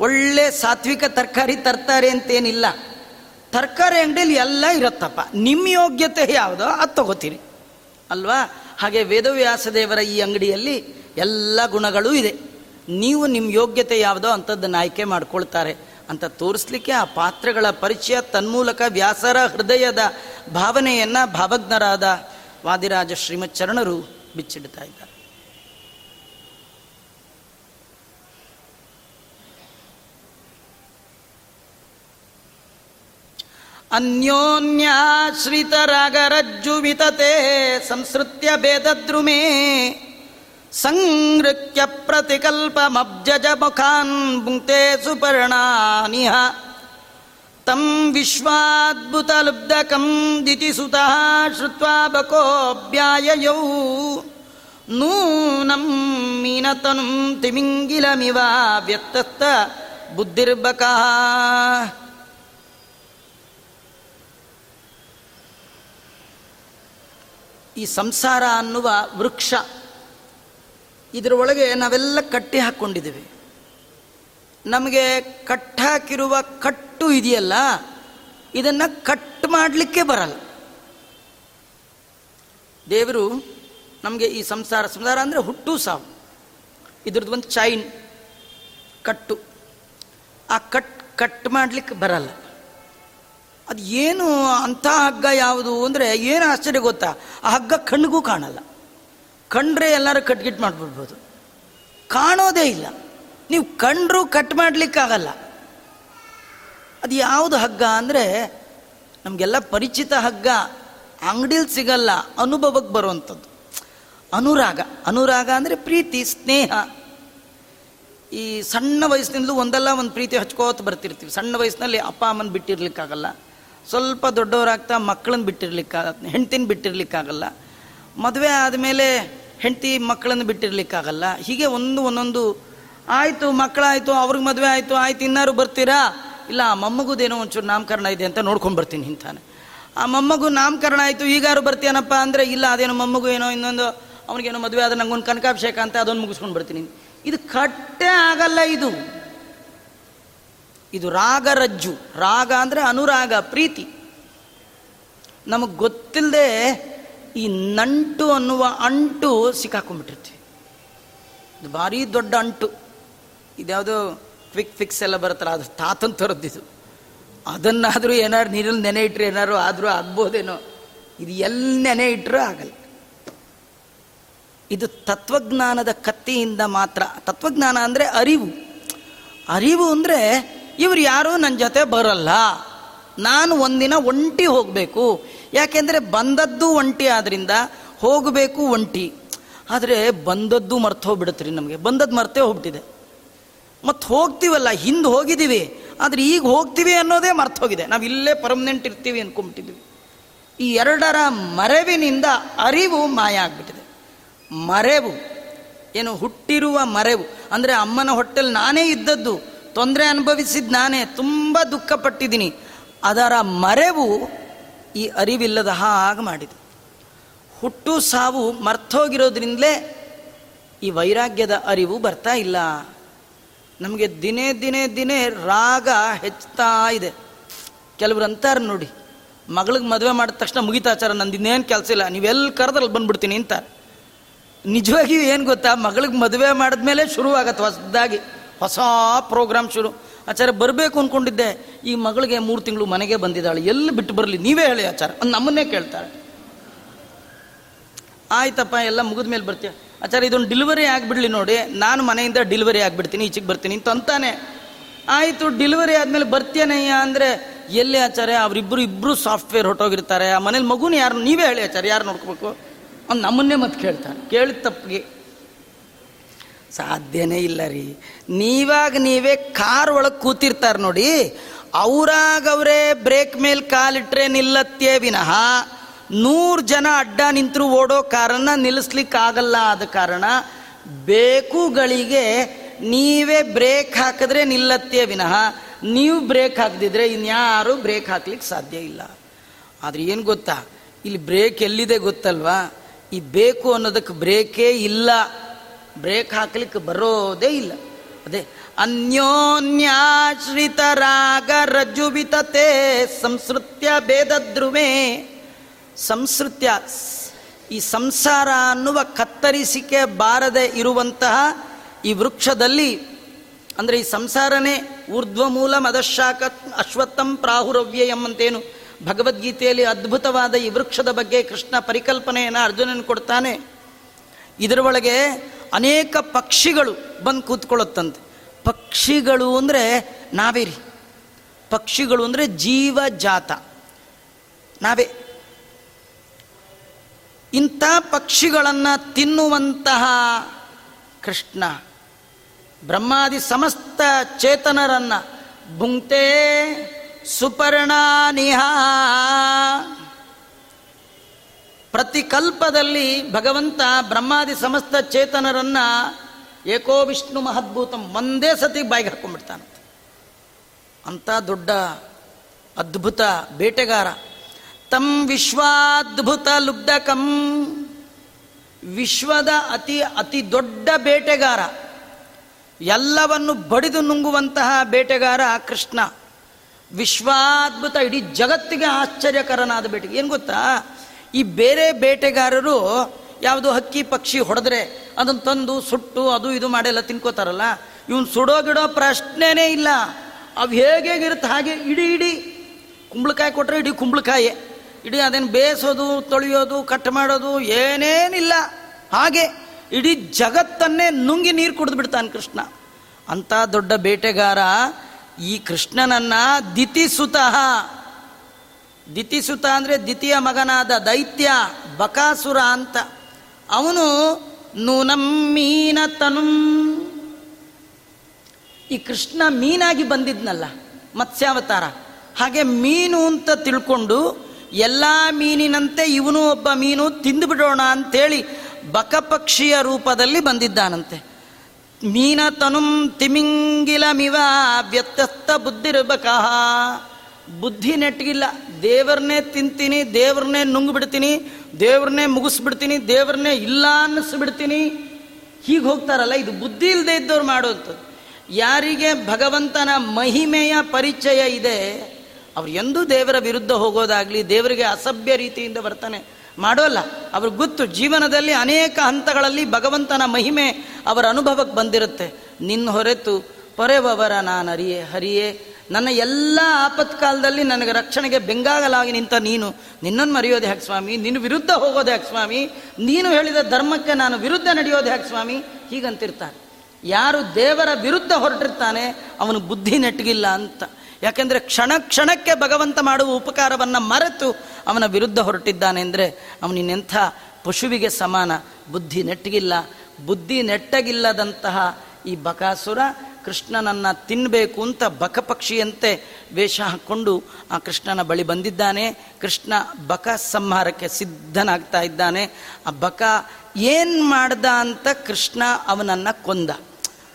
ಒಳ್ಳೆ ಸಾತ್ವಿಕ ತರಕಾರಿ ತರ್ತಾರೆ ಅಂತೇನಿಲ್ಲ. ತರಕಾರಿ ಅಂಗಡಿಯಲ್ಲಿ ಎಲ್ಲ ಇರುತ್ತಪ್ಪ. ನಿಮ್ಮ ಯೋಗ್ಯತೆ ಯಾವುದೋ ಅದು ತಗೋತೀರಿ. ಅಲ್ವಾ? ಹಾಗೆ ವೇದವ್ಯಾಸ ದೇವರ ಈ ಅಂಗಡಿಯಲ್ಲಿ ಎಲ್ಲ ಗುಣಗಳೂ ಇದೆ. ನೀವು ನಿಮ್ಮ ಯೋಗ್ಯತೆ ಯಾವುದೋ ಅಂಥದ್ದನ್ನು ಆಯ್ಕೆ ಮಾಡ್ಕೊಳ್ತಾರೆ. ಅಂತ ತೋರಿಸ್ಲಿಕ್ಕೆ ಆ ಪಾತ್ರಗಳ ಪರಿಚಯ ತನ್ಮೂಲಕ ವ್ಯಾಸರ ಹೃದಯದ ಭಾವನೆಯನ್ನು ಭಾವಜ್ಞರಾದ ವಾದಿರಾಜ ಶ್ರೀಮತ್ ಚರಣರು ಬಿಚ್ಚಿಡ್ತಾ ಇದ್ದಾರೆ. ಅನ್ಯೋನ್ಯಾಶ್ರಿತರಾಗರಜ್ಜುವಿತತೆ ಸಂಸೃತ್ಯ ಭೇದದ್ರುಮೇ ಸಂಗೃತ್ಯ ಪ್ರತಿಕಲ್ಪಮಬ್ಜಜ ಮುಖಾನ್ ಭುಂಕ್ತೆ ಸುಪರ್ಣಾನಿಹ ತಂ ವಿಶ್ವಾದ್ಭುತಲುಬ್ಧಕಂ ದಿತಿಸುತಃ ಶ್ರುತ್ವಾ ಬಕೋಬ್ಯಾಯಯೌ ನೂನಂ ಮೀನತನುಂ ತಿಮಿಂಗಿಲಮಿವ ವ್ಯತ್ತಸ್ತ ಬುದ್ಧಿರ್ಬಕಃ ಈ ಸಂಸಾರ ಅನ್ನುವ ವೃಕ್ಷ ಇದರ ಒಳಗೆ ನಾವೆಲ್ಲ ಕಟ್ಟಿ ಹಾಕ್ಕೊಂಡಿದ್ದೀವಿ ನಮಗೆ ಕಟ್ಟಾಕಿರುವ ಕಟ್ಟು ಇದೆಯಲ್ಲ, ಇದನ್ನು ಕಟ್ ಮಾಡಲಿಕ್ಕೆ ಬರಲ್ಲ. ದೇವರು ನಮಗೆ ಈ ಸಂಸಾರ ಸಂಸಾರ ಅಂದರೆ ಹುಟ್ಟು ಸಾವು. ಇದ್ರದ್ದು ಒಂದು ಚೈನ್ ಕಟ್ಟು. ಆ ಕಟ್ ಕಟ್ ಮಾಡಲಿಕ್ಕೆ ಬರಲ್ಲ. ಅದು ಏನು ಅಂಥ ಹಗ್ಗ ಯಾವುದು ಅಂದರೆ ಏನು ಆಶ್ಚರ್ಯ ಗೊತ್ತಾ? ಆ ಹಗ್ಗ ಕಣ್ಣಿಗೂ ಕಾಣಲ್ಲ. ಕಂಡ್ರೆ ಎಲ್ಲರೂ ಕಟ್ಗಿಟ್ ಮಾಡಿಬಿಡ್ಬೋದು. ಕಾಣೋದೇ ಇಲ್ಲ. ನೀವು ಕಂಡ್ರು ಕಟ್ ಮಾಡಲಿಕ್ಕಾಗಲ್ಲ. ಅದು ಯಾವುದು ಹಗ್ಗ ಅಂದರೆ ನಮಗೆಲ್ಲ ಪರಿಚಿತ ಹಗ್ಗ. ಅಂಗಡಿಲಿ ಸಿಗಲ್ಲ ಅನುಭವಕ್ಕೆ ಬರುವಂಥದ್ದು. ಅನುರಾಗ. ಅನುರಾಗ ಅಂದರೆ ಪ್ರೀತಿ, ಸ್ನೇಹ. ಈ ಸಣ್ಣ ವಯಸ್ಸಿನಿಂದಲೂ ಒಂದಲ್ಲ ಒಂದು ಪ್ರೀತಿ ಹಚ್ಕೋತ ಬರ್ತಿರ್ತೀವಿ. ಸಣ್ಣ ವಯಸ್ಸಿನಲ್ಲಿ ಅಪ್ಪ, ಅಮ್ಮನ ಬಿಟ್ಟಿರ್ಲಿಕ್ಕಾಗಲ್ಲ. ಸ್ವಲ್ಪ ದೊಡ್ಡವರಾಗ್ತಾ ಮಕ್ಕಳನ್ನ ಬಿಟ್ಟಿರ್ಲಿಕ್ಕಾಗ, ಹೆಂಡ್ತಿನ ಬಿಟ್ಟಿರ್ಲಿಕ್ಕಾಗಲ್ಲ. ಮದುವೆ ಆದಮೇಲೆ ಹೆಂಡತಿ ಮಕ್ಕಳನ್ನು ಬಿಟ್ಟಿರ್ಲಿಕ್ಕಾಗಲ್ಲ. ಹೀಗೆ ಒಂದು ಒಂದೊಂದು, ಆಯಿತು, ಮಕ್ಕಳಾಯಿತು, ಅವ್ರಿಗೆ ಮದುವೆ ಆಯಿತು, ಆಯ್ತು, ಇನ್ನಾರು ಬರ್ತೀರಾ? ಇಲ್ಲ, ಆ ಮೊಮ್ಮಗುದೇನೋ ಒಂಚೂರು ನಾಮಕರಣ ಇದೆ ಅಂತ ನೋಡ್ಕೊಂಡು ಬರ್ತೀನಿ ಇಂಥಾನೆ ಆ ಮೊಮ್ಮಗು ನಾಮಕರಣ ಆಯಿತು ಈಗಾರು ಬರ್ತೀಯನಪ್ಪ? ಅಂದರೆ, ಇಲ್ಲ, ಅದೇನೋ ಮೊಮ್ಮಗು ಏನೋ ಇನ್ನೊಂದು, ಅವನಿಗೇನೋ ಮದುವೆ ಆದ್ರೆ ನಂಗೊಂದು ಕನಕಾಭಿಷೇಕ ಅಂತ ಅದೊಂದು ಮುಗಿಸ್ಕೊಂಡು ಬರ್ತೀನಿ. ಇದು ಕಟ್ಟೆ ಆಗಲ್ಲ ಇದು. ಇದು ರಾಗ ರಜ್ಜು. ರಾಗ ಅಂದರೆ ಅನುರಾಗ, ಪ್ರೀತಿ. ನಮಗೆ ಗೊತ್ತಿಲ್ಲದೆ ಈ ನಂಟು ಅನ್ನುವ ಅಂಟು ಸಿಕ್ಕಾಕೊಂಡ್ಬಿಟ್ಟಿರ್ತೀವಿ. ಇದು ಭಾರಿ ದೊಡ್ಡ ಅಂಟು. ಇದ್ಯಾವುದೋ ಕ್ವಿಕ್ ಫಿಕ್ಸ್ ಎಲ್ಲ ಬರುತ್ತಲ್ಲ, ಅದು ತಾತನ್ ಥರದ್ದಿದು ಅದನ್ನಾದರೂ ಏನಾದ್ರು ನೀರಲ್ಲಿ ನೆನೆ ಇಟ್ಟರೆ ಏನಾದ್ರು ಆದರೂ ಆಗ್ಬೋದೇನೋ. ಇದು ಎಲ್ಲಿ ನೆನೆ ಇಟ್ಟರೂ ಆಗಲ್ಲ. ಇದು ತತ್ವಜ್ಞಾನದ ಕತ್ತಿಯಿಂದ ಮಾತ್ರ. ತತ್ವಜ್ಞಾನ ಅಂದರೆ ಅರಿವು. ಅರಿವು ಅಂದರೆ ಇವ್ರು ಯಾರೂ ನನ್ನ ಜೊತೆ ಬರಲ್ಲ. ನಾನು ಒಂದಿನ ಒಂಟಿ ಹೋಗಬೇಕು. ಯಾಕೆಂದರೆ ಬಂದದ್ದು ಒಂಟಿ ಆದ್ರಿಂದ ಹೋಗಬೇಕು ಒಂಟಿ. ಆದರೆ ಬಂದದ್ದು ಮರ್ತು ಹೋಗ್ಬಿಡುತ್ತೆ ರೀ ನಮಗೆ. ಬಂದದ್ದು ಮರ್ತೇ ಹೋಗ್ಬಿಟ್ಟಿದೆ. ಮತ್ತು ಹೋಗ್ತೀವಲ್ಲ, ಹಿಂದೆ ಹೋಗಿದ್ದೀವಿ. ಆದರೆ ಈಗ ಹೋಗ್ತೀವಿ ಅನ್ನೋದೇ ಮರ್ತು ಹೋಗಿದೆ. ನಾವು ಇಲ್ಲೇ ಪರ್ಮನೆಂಟ್ ಇರ್ತೀವಿ ಅಂದ್ಕೊಂಬಿಟ್ಟಿದ್ದೀವಿ ಈ ಎರಡರ ಮರೆವಿನಿಂದ ಅರಿವು ಮಾಯ ಆಗ್ಬಿಟ್ಟಿದೆ. ಮರೆವು. ಏನು ಹುಟ್ಟಿರುವ ಮರೆವು. ಅಂದರೆ ಅಮ್ಮನ ಹೊಟ್ಟೆಲಿ ನಾನೇ ಇದ್ದದ್ದು. ತೊಂದರೆ ಅನುಭವಿಸಿದ ನಾನೇ. ತುಂಬ ದುಃಖಪಟ್ಟಿದ್ದೀನಿ. ಅದರ ಮರೆವು ಈ ಅರಿವಿಲ್ಲದ ಹಾಗೆ ಮಾಡಿದೆ. ಹುಟ್ಟು ಸಾವು ಮರ್ತೋಗಿರೋದ್ರಿಂದಲೇ ಈ ವೈರಾಗ್ಯದ ಅರಿವು ಬರ್ತಾ ಇಲ್ಲ. ನಮಗೆ ದಿನೇ ದಿನೇ ದಿನೇ ರಾಗ ಹೆಚ್ಚುತ್ತಾ ಇದೆ. ಕೆಲವರು ಅಂತಾರೆ ನೋಡಿ, ಮಗಳಿಗೆ ಮದುವೆ ಮಾಡಿದ ತಕ್ಷಣ ಮುಗಿತಾಚಾರ ನಂದು ಇನ್ನೇನು ಕೆಲಸ ಇಲ್ಲ ನೀವೆಲ್ಲಿ ಕರೆದ್ರಲ್ಲಿ ಬಂದ್ಬಿಡ್ತೀನಿ ಅಂತ ನಿಜವಾಗಿಯೂ ಏನು ಗೊತ್ತಾ, ಮಗಳಿಗೆ ಮದುವೆ ಮಾಡಿದ್ಮೇಲೆ ಶುರುವಾಗತ್ತೆ ಹೊಸದಾಗಿ. ಹೊಸ ಪ್ರೋಗ್ರಾಮ್ ಶುರು. ಆಚಾರ, ಬರಬೇಕು ಅಂದ್ಕೊಂಡಿದ್ದೆ ಈ ಮಗಳಿಗೆ ಮೂರು ತಿಂಗಳು ಮನೆಗೆ ಬಂದಿದ್ದಾಳೆ. ಎಲ್ಲಿ ಬಿಟ್ಟು ಬರಲಿ? ನೀವೇ ಹೇಳಿ ಆಚಾರ. ನಮ್ಮನ್ನೇ ಕೇಳ್ತಾಳೆ. ಆಯ್ತಪ್ಪ, ಎಲ್ಲ ಮುಗಿದ ಮೇಲೆ ಬರ್ತೀಯ? ಆಚಾರ, ಇದೊಂದು ಡಿಲಿವರಿ ಆಗಿಬಿಡ್ಲಿ ನೋಡಿ. ನಾನು ಮನೆಯಿಂದ ಡಿಲಿವರಿ ಆಗಿಬಿಡ್ತೀನಿ, ಈಚೆಗೆ ಬರ್ತೀನಿ ಅಂತ ಅಂತಾನೆ. ಆಯಿತು ಡಿಲಿವರಿ ಆದಮೇಲೆ ಬರ್ತೀಯನಯ್ಯ ಅಂದರೆ ಎಲ್ಲಿ ಆಚಾರ್ಯ ಅವರಿಬ್ಬರು ಇಬ್ಬರು ಸಾಫ್ಟ್ವೇರ್ ಹೊಟ್ಟೋಗಿರ್ತಾರೆ ಆ ಮನೇಲಿ ಮಗುನ ಯಾರು ನೀವೇ ಹೇಳಿ ಆಚಾರ್ಯ ಯಾರು ನೋಡ್ಕೋಬೇಕು? ಅವ್ನು ನಮ್ಮನ್ನೇ ಮತ್ತೆ ಕೇಳ್ತಾನೆ ಕೇಳಿದ ತಪ್ಪಿಗೆ. ಸಾಧ್ಯನೇ ಇಲ್ಲ ರೀ. ನೀವಾಗ ನೀವೇ ಕಾರ್ ಒಳಗೆ ಕೂತಿರ್ತಾರೆ ನೋಡಿ ಅವರಾಗವರೇ ಬ್ರೇಕ್ ಮೇಲೆ ಕಾಲಿಟ್ರೆ ನಿಲ್ಲತ್ತೇ ವಿನಃ ನೂರು ಜನ ಅಡ್ಡ ನಿಂತರು ಓಡೋ ಕಾರನ್ನ ನಿಲ್ಲಿಸ್ಲಿಕ್ಕಾಗಲ್ಲ ಆದ ಕಾರಣ ಬೇಕುಗಳಿಗೆ ನೀವೇ ಬ್ರೇಕ್ ಹಾಕಿದ್ರೆ ನಿಲ್ಲತ್ತೇ ವಿನಃ. ನೀವು ಬ್ರೇಕ್ ಹಾಕದಿದ್ರೆ ಇನ್ಯಾರು ಬ್ರೇಕ್ ಹಾಕ್ಲಿಕ್ಕೆ ಸಾಧ್ಯ ಇಲ್ಲ. ಆದ್ರೆ ಏನು ಗೊತ್ತಾ? ಇಲ್ಲಿ ಬ್ರೇಕ್ ಎಲ್ಲಿದೆ ಗೊತ್ತಲ್ವಾ? ಈ ಬೇಕು ಅನ್ನೋದಕ್ಕೆ ಬ್ರೇಕೇ ಇಲ್ಲ. ಬ್ರೇಕ್ ಹಾಕ್ಲಿಕ್ಕೆ ಬರೋದೇ ಇಲ್ಲ. ಅದೇ ಅನ್ಯೋನ್ಯಾಶ್ರಿತ ರಾಗ ರಜ್ಜುಬಿತತೆ ಸಂಸ್ಕೃತ್ಯ ಭೇದದ್ರುಮೆ ಸಂಸ್ಕೃತ್ಯ ಈ ಸಂಸಾರ ಅನ್ನುವ ಕತ್ತರಿಸಿಕೆ ಬಾರದೆ ಇರುವಂತಹ ಈ ವೃಕ್ಷದಲ್ಲಿ ಅಂದರೆ ಈ ಸಂಸಾರನೇ ಊರ್ಧ್ವಮೂಲ ಮದಶಾಕ ಅಶ್ವತ್ಥಂ ಪ್ರಾಹುರವ್ಯಯಂ ಅಂತೇನು ಭಗವದ್ಗೀತೆಯಲ್ಲಿ ಅದ್ಭುತವಾದ ಈ ವೃಕ್ಷದ ಬಗ್ಗೆ ಕೃಷ್ಣ ಪರಿಕಲ್ಪನೆಯನ್ನು ಅರ್ಜುನನ್ ಕೊಡ್ತಾನೆ. ಇದರ ಒಳಗೆ ಅನೇಕ ಪಕ್ಷಿಗಳು ಬಂದು ಕೂತ್ಕೊಳ್ಳುತ್ತಂತೆ. ಪಕ್ಷಿಗಳು ಅಂದರೆ ನಾವೇ ರೀ ಪಕ್ಷಿಗಳು ಅಂದರೆ ಜೀವಜಾತ. ನಾವೇ. ಇಂಥ ಪಕ್ಷಿಗಳನ್ನು ತಿನ್ನುವಂತಹ ಕೃಷ್ಣ, ಬ್ರಹ್ಮಾದಿ ಸಮಸ್ತ ಚೇತನರನ್ನ ಭುಂಕ್ತೆ ಸುಪರ್ಣಾನಿಹ ಪ್ರತಿ ಕಲ್ಪದಲ್ಲಿ ಭಗವಂತ ಬ್ರಹ್ಮಾದಿ ಸಮಸ್ತ ಚೇತನರನ್ನ ಏಕೋ ವಿಷ್ಣು ಮಹದ್ಭೂತಂ ಒಂದೇ ಸತಿ ಬಾಯಿಗೆ ಹಾಕೊಂಡ್ಬಿಡ್ತಾನಂತೆ ಅಂಥ ದೊಡ್ಡ ಅದ್ಭುತ ಬೇಟೆಗಾರ. ತಂ ವಿಶ್ವಾದ್ಭುತ ಲುಬ್ಧಕಂ. ವಿಶ್ವದ ಅತಿ ಅತಿ ದೊಡ್ಡ ಬೇಟೆಗಾರ. ಎಲ್ಲವನ್ನು ಬಡಿದು ನುಂಗುವಂತಹ ಬೇಟೆಗಾರ ಕೃಷ್ಣ. ವಿಶ್ವಾದ್ಭುತ ಇಡೀ ಜಗತ್ತಿಗೆ ಆಶ್ಚರ್ಯಕರನಾದ ಬೇಟೆ ಏನು ಗೊತ್ತಾ? ಈ ಬೇರೆ ಬೇಟೆಗಾರರು ಯಾವುದು ಹಕ್ಕಿ ಪಕ್ಷಿ ಹೊಡೆದ್ರೆ ಅದನ್ನು ತಂದು ಸುಟ್ಟು ಅದು ಇದು ಮಾಡೆಲ್ಲ ತಿನ್ಕೋತಾರಲ್ಲ, ಇವನು ಸುಡೋ ಗಿಡೋ ಪ್ರಶ್ನೆನೇ ಇಲ್ಲ. ಅವು ಹೇಗೆ ಹಾಗೆ ಇಡೀ ಇಡೀ. ಕುಂಬಳಕಾಯಿ ಕೊಟ್ಟರೆ ಇಡೀ ಕುಂಬಳಕಾಯಿ. ಇಡೀ ಅದನ್ನು ಬೇಯಿಸೋದು ತೊಳೆಯೋದು, ಕಟ್ ಮಾಡೋದು ಏನೇನಿಲ್ಲ. ಹಾಗೆ ಇಡೀ ಜಗತ್ತನ್ನೇ ನುಂಗಿ ನೀರು ಕುಡಿದು ಬಿಡ್ತಾನೆ ಕೃಷ್ಣ. ಅಂಥ ದೊಡ್ಡ ಬೇಟೆಗಾರ ಈ ಕೃಷ್ಣನನ್ನ ದಿತಿಸುತಃ. ದಿತಿಸುತ ಅಂದರೆ ದ್ವಿತೀಯ ಮಗನಾದ ದೈತ್ಯ ಬಕಾಸುರ ಅಂತ. ಅವನು ನೂನಂ ಮೀನ ತನುಂ ಈ ಕೃಷ್ಣ ಮೀನಾಗಿ ಬಂದಿದ್ನಲ್ಲ, ಮತ್ಸ್ಯಾವತಾರ. ಹಾಗೆ ಮೀನು ಅಂತ ತಿಳ್ಕೊಂಡು ಎಲ್ಲ ಮೀನಿನಂತೆ ಇವನು ಒಬ್ಬ ಮೀನು ತಿಂದುಬಿಡೋಣ ಅಂತೇಳಿ ಬಕಪಕ್ಷಿಯ ರೂಪದಲ್ಲಿ ಬಂದಿದ್ದಾನಂತೆ. ಮೀನ ತನುಂ ತಿಮಿಂಗಿಲಮಿವ ವ್ಯತ್ಯಸ್ತ ಬುದ್ಧಿರ್ಬಕಃ. ಬುದ್ಧಿ ನೆಟ್ಟಿಗಿಲ್ಲ. ದೇವರನ್ನೇ ತಿಂತೀನಿ, ದೇವ್ರನ್ನೇ ನುಂಗ್ಬಿಡ್ತೀನಿ, ದೇವ್ರನ್ನೇ ಮುಗಿಸ್ಬಿಡ್ತೀನಿ, ದೇವ್ರನ್ನೇ ಇಲ್ಲ ಅನ್ನಿಸ್ಬಿಡ್ತೀನಿ. ಹೀಗೆ ಹೋಗ್ತಾರಲ್ಲ, ಇದು ಬುದ್ಧಿ ಇಲ್ಲದೆ ಇದ್ದವ್ರು ಮಾಡುವಂಥದ್ದು ಯಾರಿಗೆ ಭಗವಂತನ ಮಹಿಮೆಯ ಪರಿಚಯ ಇದೆ, ಅವ್ರು ಎಂದೂ ದೇವರ ವಿರುದ್ಧ ಹೋಗೋದಾಗ್ಲಿ, ದೇವರಿಗೆ ಅಸಭ್ಯ ರೀತಿಯಿಂದ ವರ್ತನೆ ಮಾಡೋಲ್ಲ. ಅವ್ರ ಗೊತ್ತು, ಜೀವನದಲ್ಲಿ ಅನೇಕ ಹಂತಗಳಲ್ಲಿ ಭಗವಂತನ ಮಹಿಮೆ ಅವರ ಅನುಭವಕ್ಕೆ ಬಂದಿರುತ್ತೆ. ನಿನ್ನ ಹೊರೆತು, ಪೊರೆವವರ ನಾನು ಹರಿಯೇ ಹರಿಯೇ ನನ್ನ ಎಲ್ಲ ಆಪತ್ಕಾಲದಲ್ಲಿ ನನಗೆ ರಕ್ಷಣೆಗೆ ಬೆಂಗಾಗಲಾಗಿ ನಿಂತ ನೀನು, ನಿನ್ನನ್ನು ಮರೆಯೋದು ಯಾಕೆ ಸ್ವಾಮಿ, ನಿನ್ನ ವಿರುದ್ಧ ಹೋಗೋದು ಯಾಕೆ ಸ್ವಾಮಿ, ನೀನು ಹೇಳಿದ ಧರ್ಮಕ್ಕೆ ನಾನು ವಿರುದ್ಧ ನಡೆಯೋದು ಹ್ಯಾಕ್ ಸ್ವಾಮಿ, ಹೀಗಂತಿರ್ತಾರೆ. ಯಾರು ದೇವರ ವಿರುದ್ಧ ಹೊರಟಿರ್ತಾನೆ, ಅವನು ಬುದ್ಧಿ ನೆಟ್ಟಗಿಲ್ಲ ಅಂತ. ಯಾಕೆಂದರೆ ಕ್ಷಣ ಕ್ಷಣಕ್ಕೆ ಭಗವಂತ ಮಾಡುವ ಉಪಕಾರವನ್ನು ಮರೆತು ಅವನ ವಿರುದ್ಧ ಹೊರಟಿದ್ದಾನೆ ಅಂದರೆ ಅವನಿನ್ನೆಂಥ ಪಶುವಿಗೆ ಸಮಾನ, ಬುದ್ಧಿ ನೆಟ್ಟಗಿಲ್ಲ, ಬುದ್ಧಿ ನೆಟ್ಟಗಿಲ್ಲದಂತಹ ಈ ಬಕಾಸುರ ಕೃಷ್ಣನನ್ನು ತಿನ್ನಬೇಕು ಅಂತ ಬಕಪಕ್ಷಿಯಂತೆ ವೇಷ ಹಾಕ್ಕೊಂಡು ಆ ಕೃಷ್ಣನ ಬಳಿ ಬಂದಿದ್ದಾನೆ. ಕೃಷ್ಣ ಬಕ ಸಂಹಾರಕ್ಕೆ ಸಿದ್ಧನಾಗ್ತಾ ಇದ್ದಾನೆ. ಆ ಬಕ ಏನು ಮಾಡ್ದ ಅಂತ ಕೃಷ್ಣ ಅವನನ್ನು ಕೊಂದ.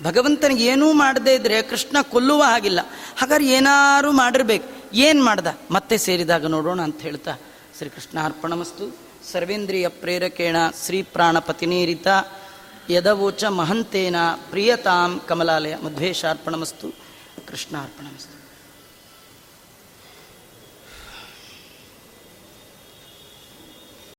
ಭಗವಂತನಿಗೆ ಏನೂ ಮಾಡದೇ ಇದ್ರೆ ಕೃಷ್ಣ ಕೊಲ್ಲುವ ಹಾಗಿಲ್ಲ. ಹಾಗಾದ್ರೆ ಏನಾರು ಮಾಡಿರ್ಬೇಕು. ಏನು ಮಾಡ್ದ? ಮತ್ತೆ ಸೇರಿದಾಗ ನೋಡೋಣ ಅಂತ ಹೇಳ್ತಾ ಶ್ರೀಕೃಷ್ಣ ಅರ್ಪಣಮಸ್ತು. ಸರ್ವೇಂದ್ರಿಯ ಪ್ರೇರಕೇಣ ಶ್ರೀ ಪ್ರಾಣಪತಿನೇರಿತ. ಯದವೋಚ ಮಹಂತೇನ ಪ್ರಿಯತಾಂ ಕಮಲಾಲಯ ಮಧ್ವೇಶಾರ್ಪಣಮಸ್ತು ಕೃಷ್ಣ ಅರ್ಪಣಮಸ್ತು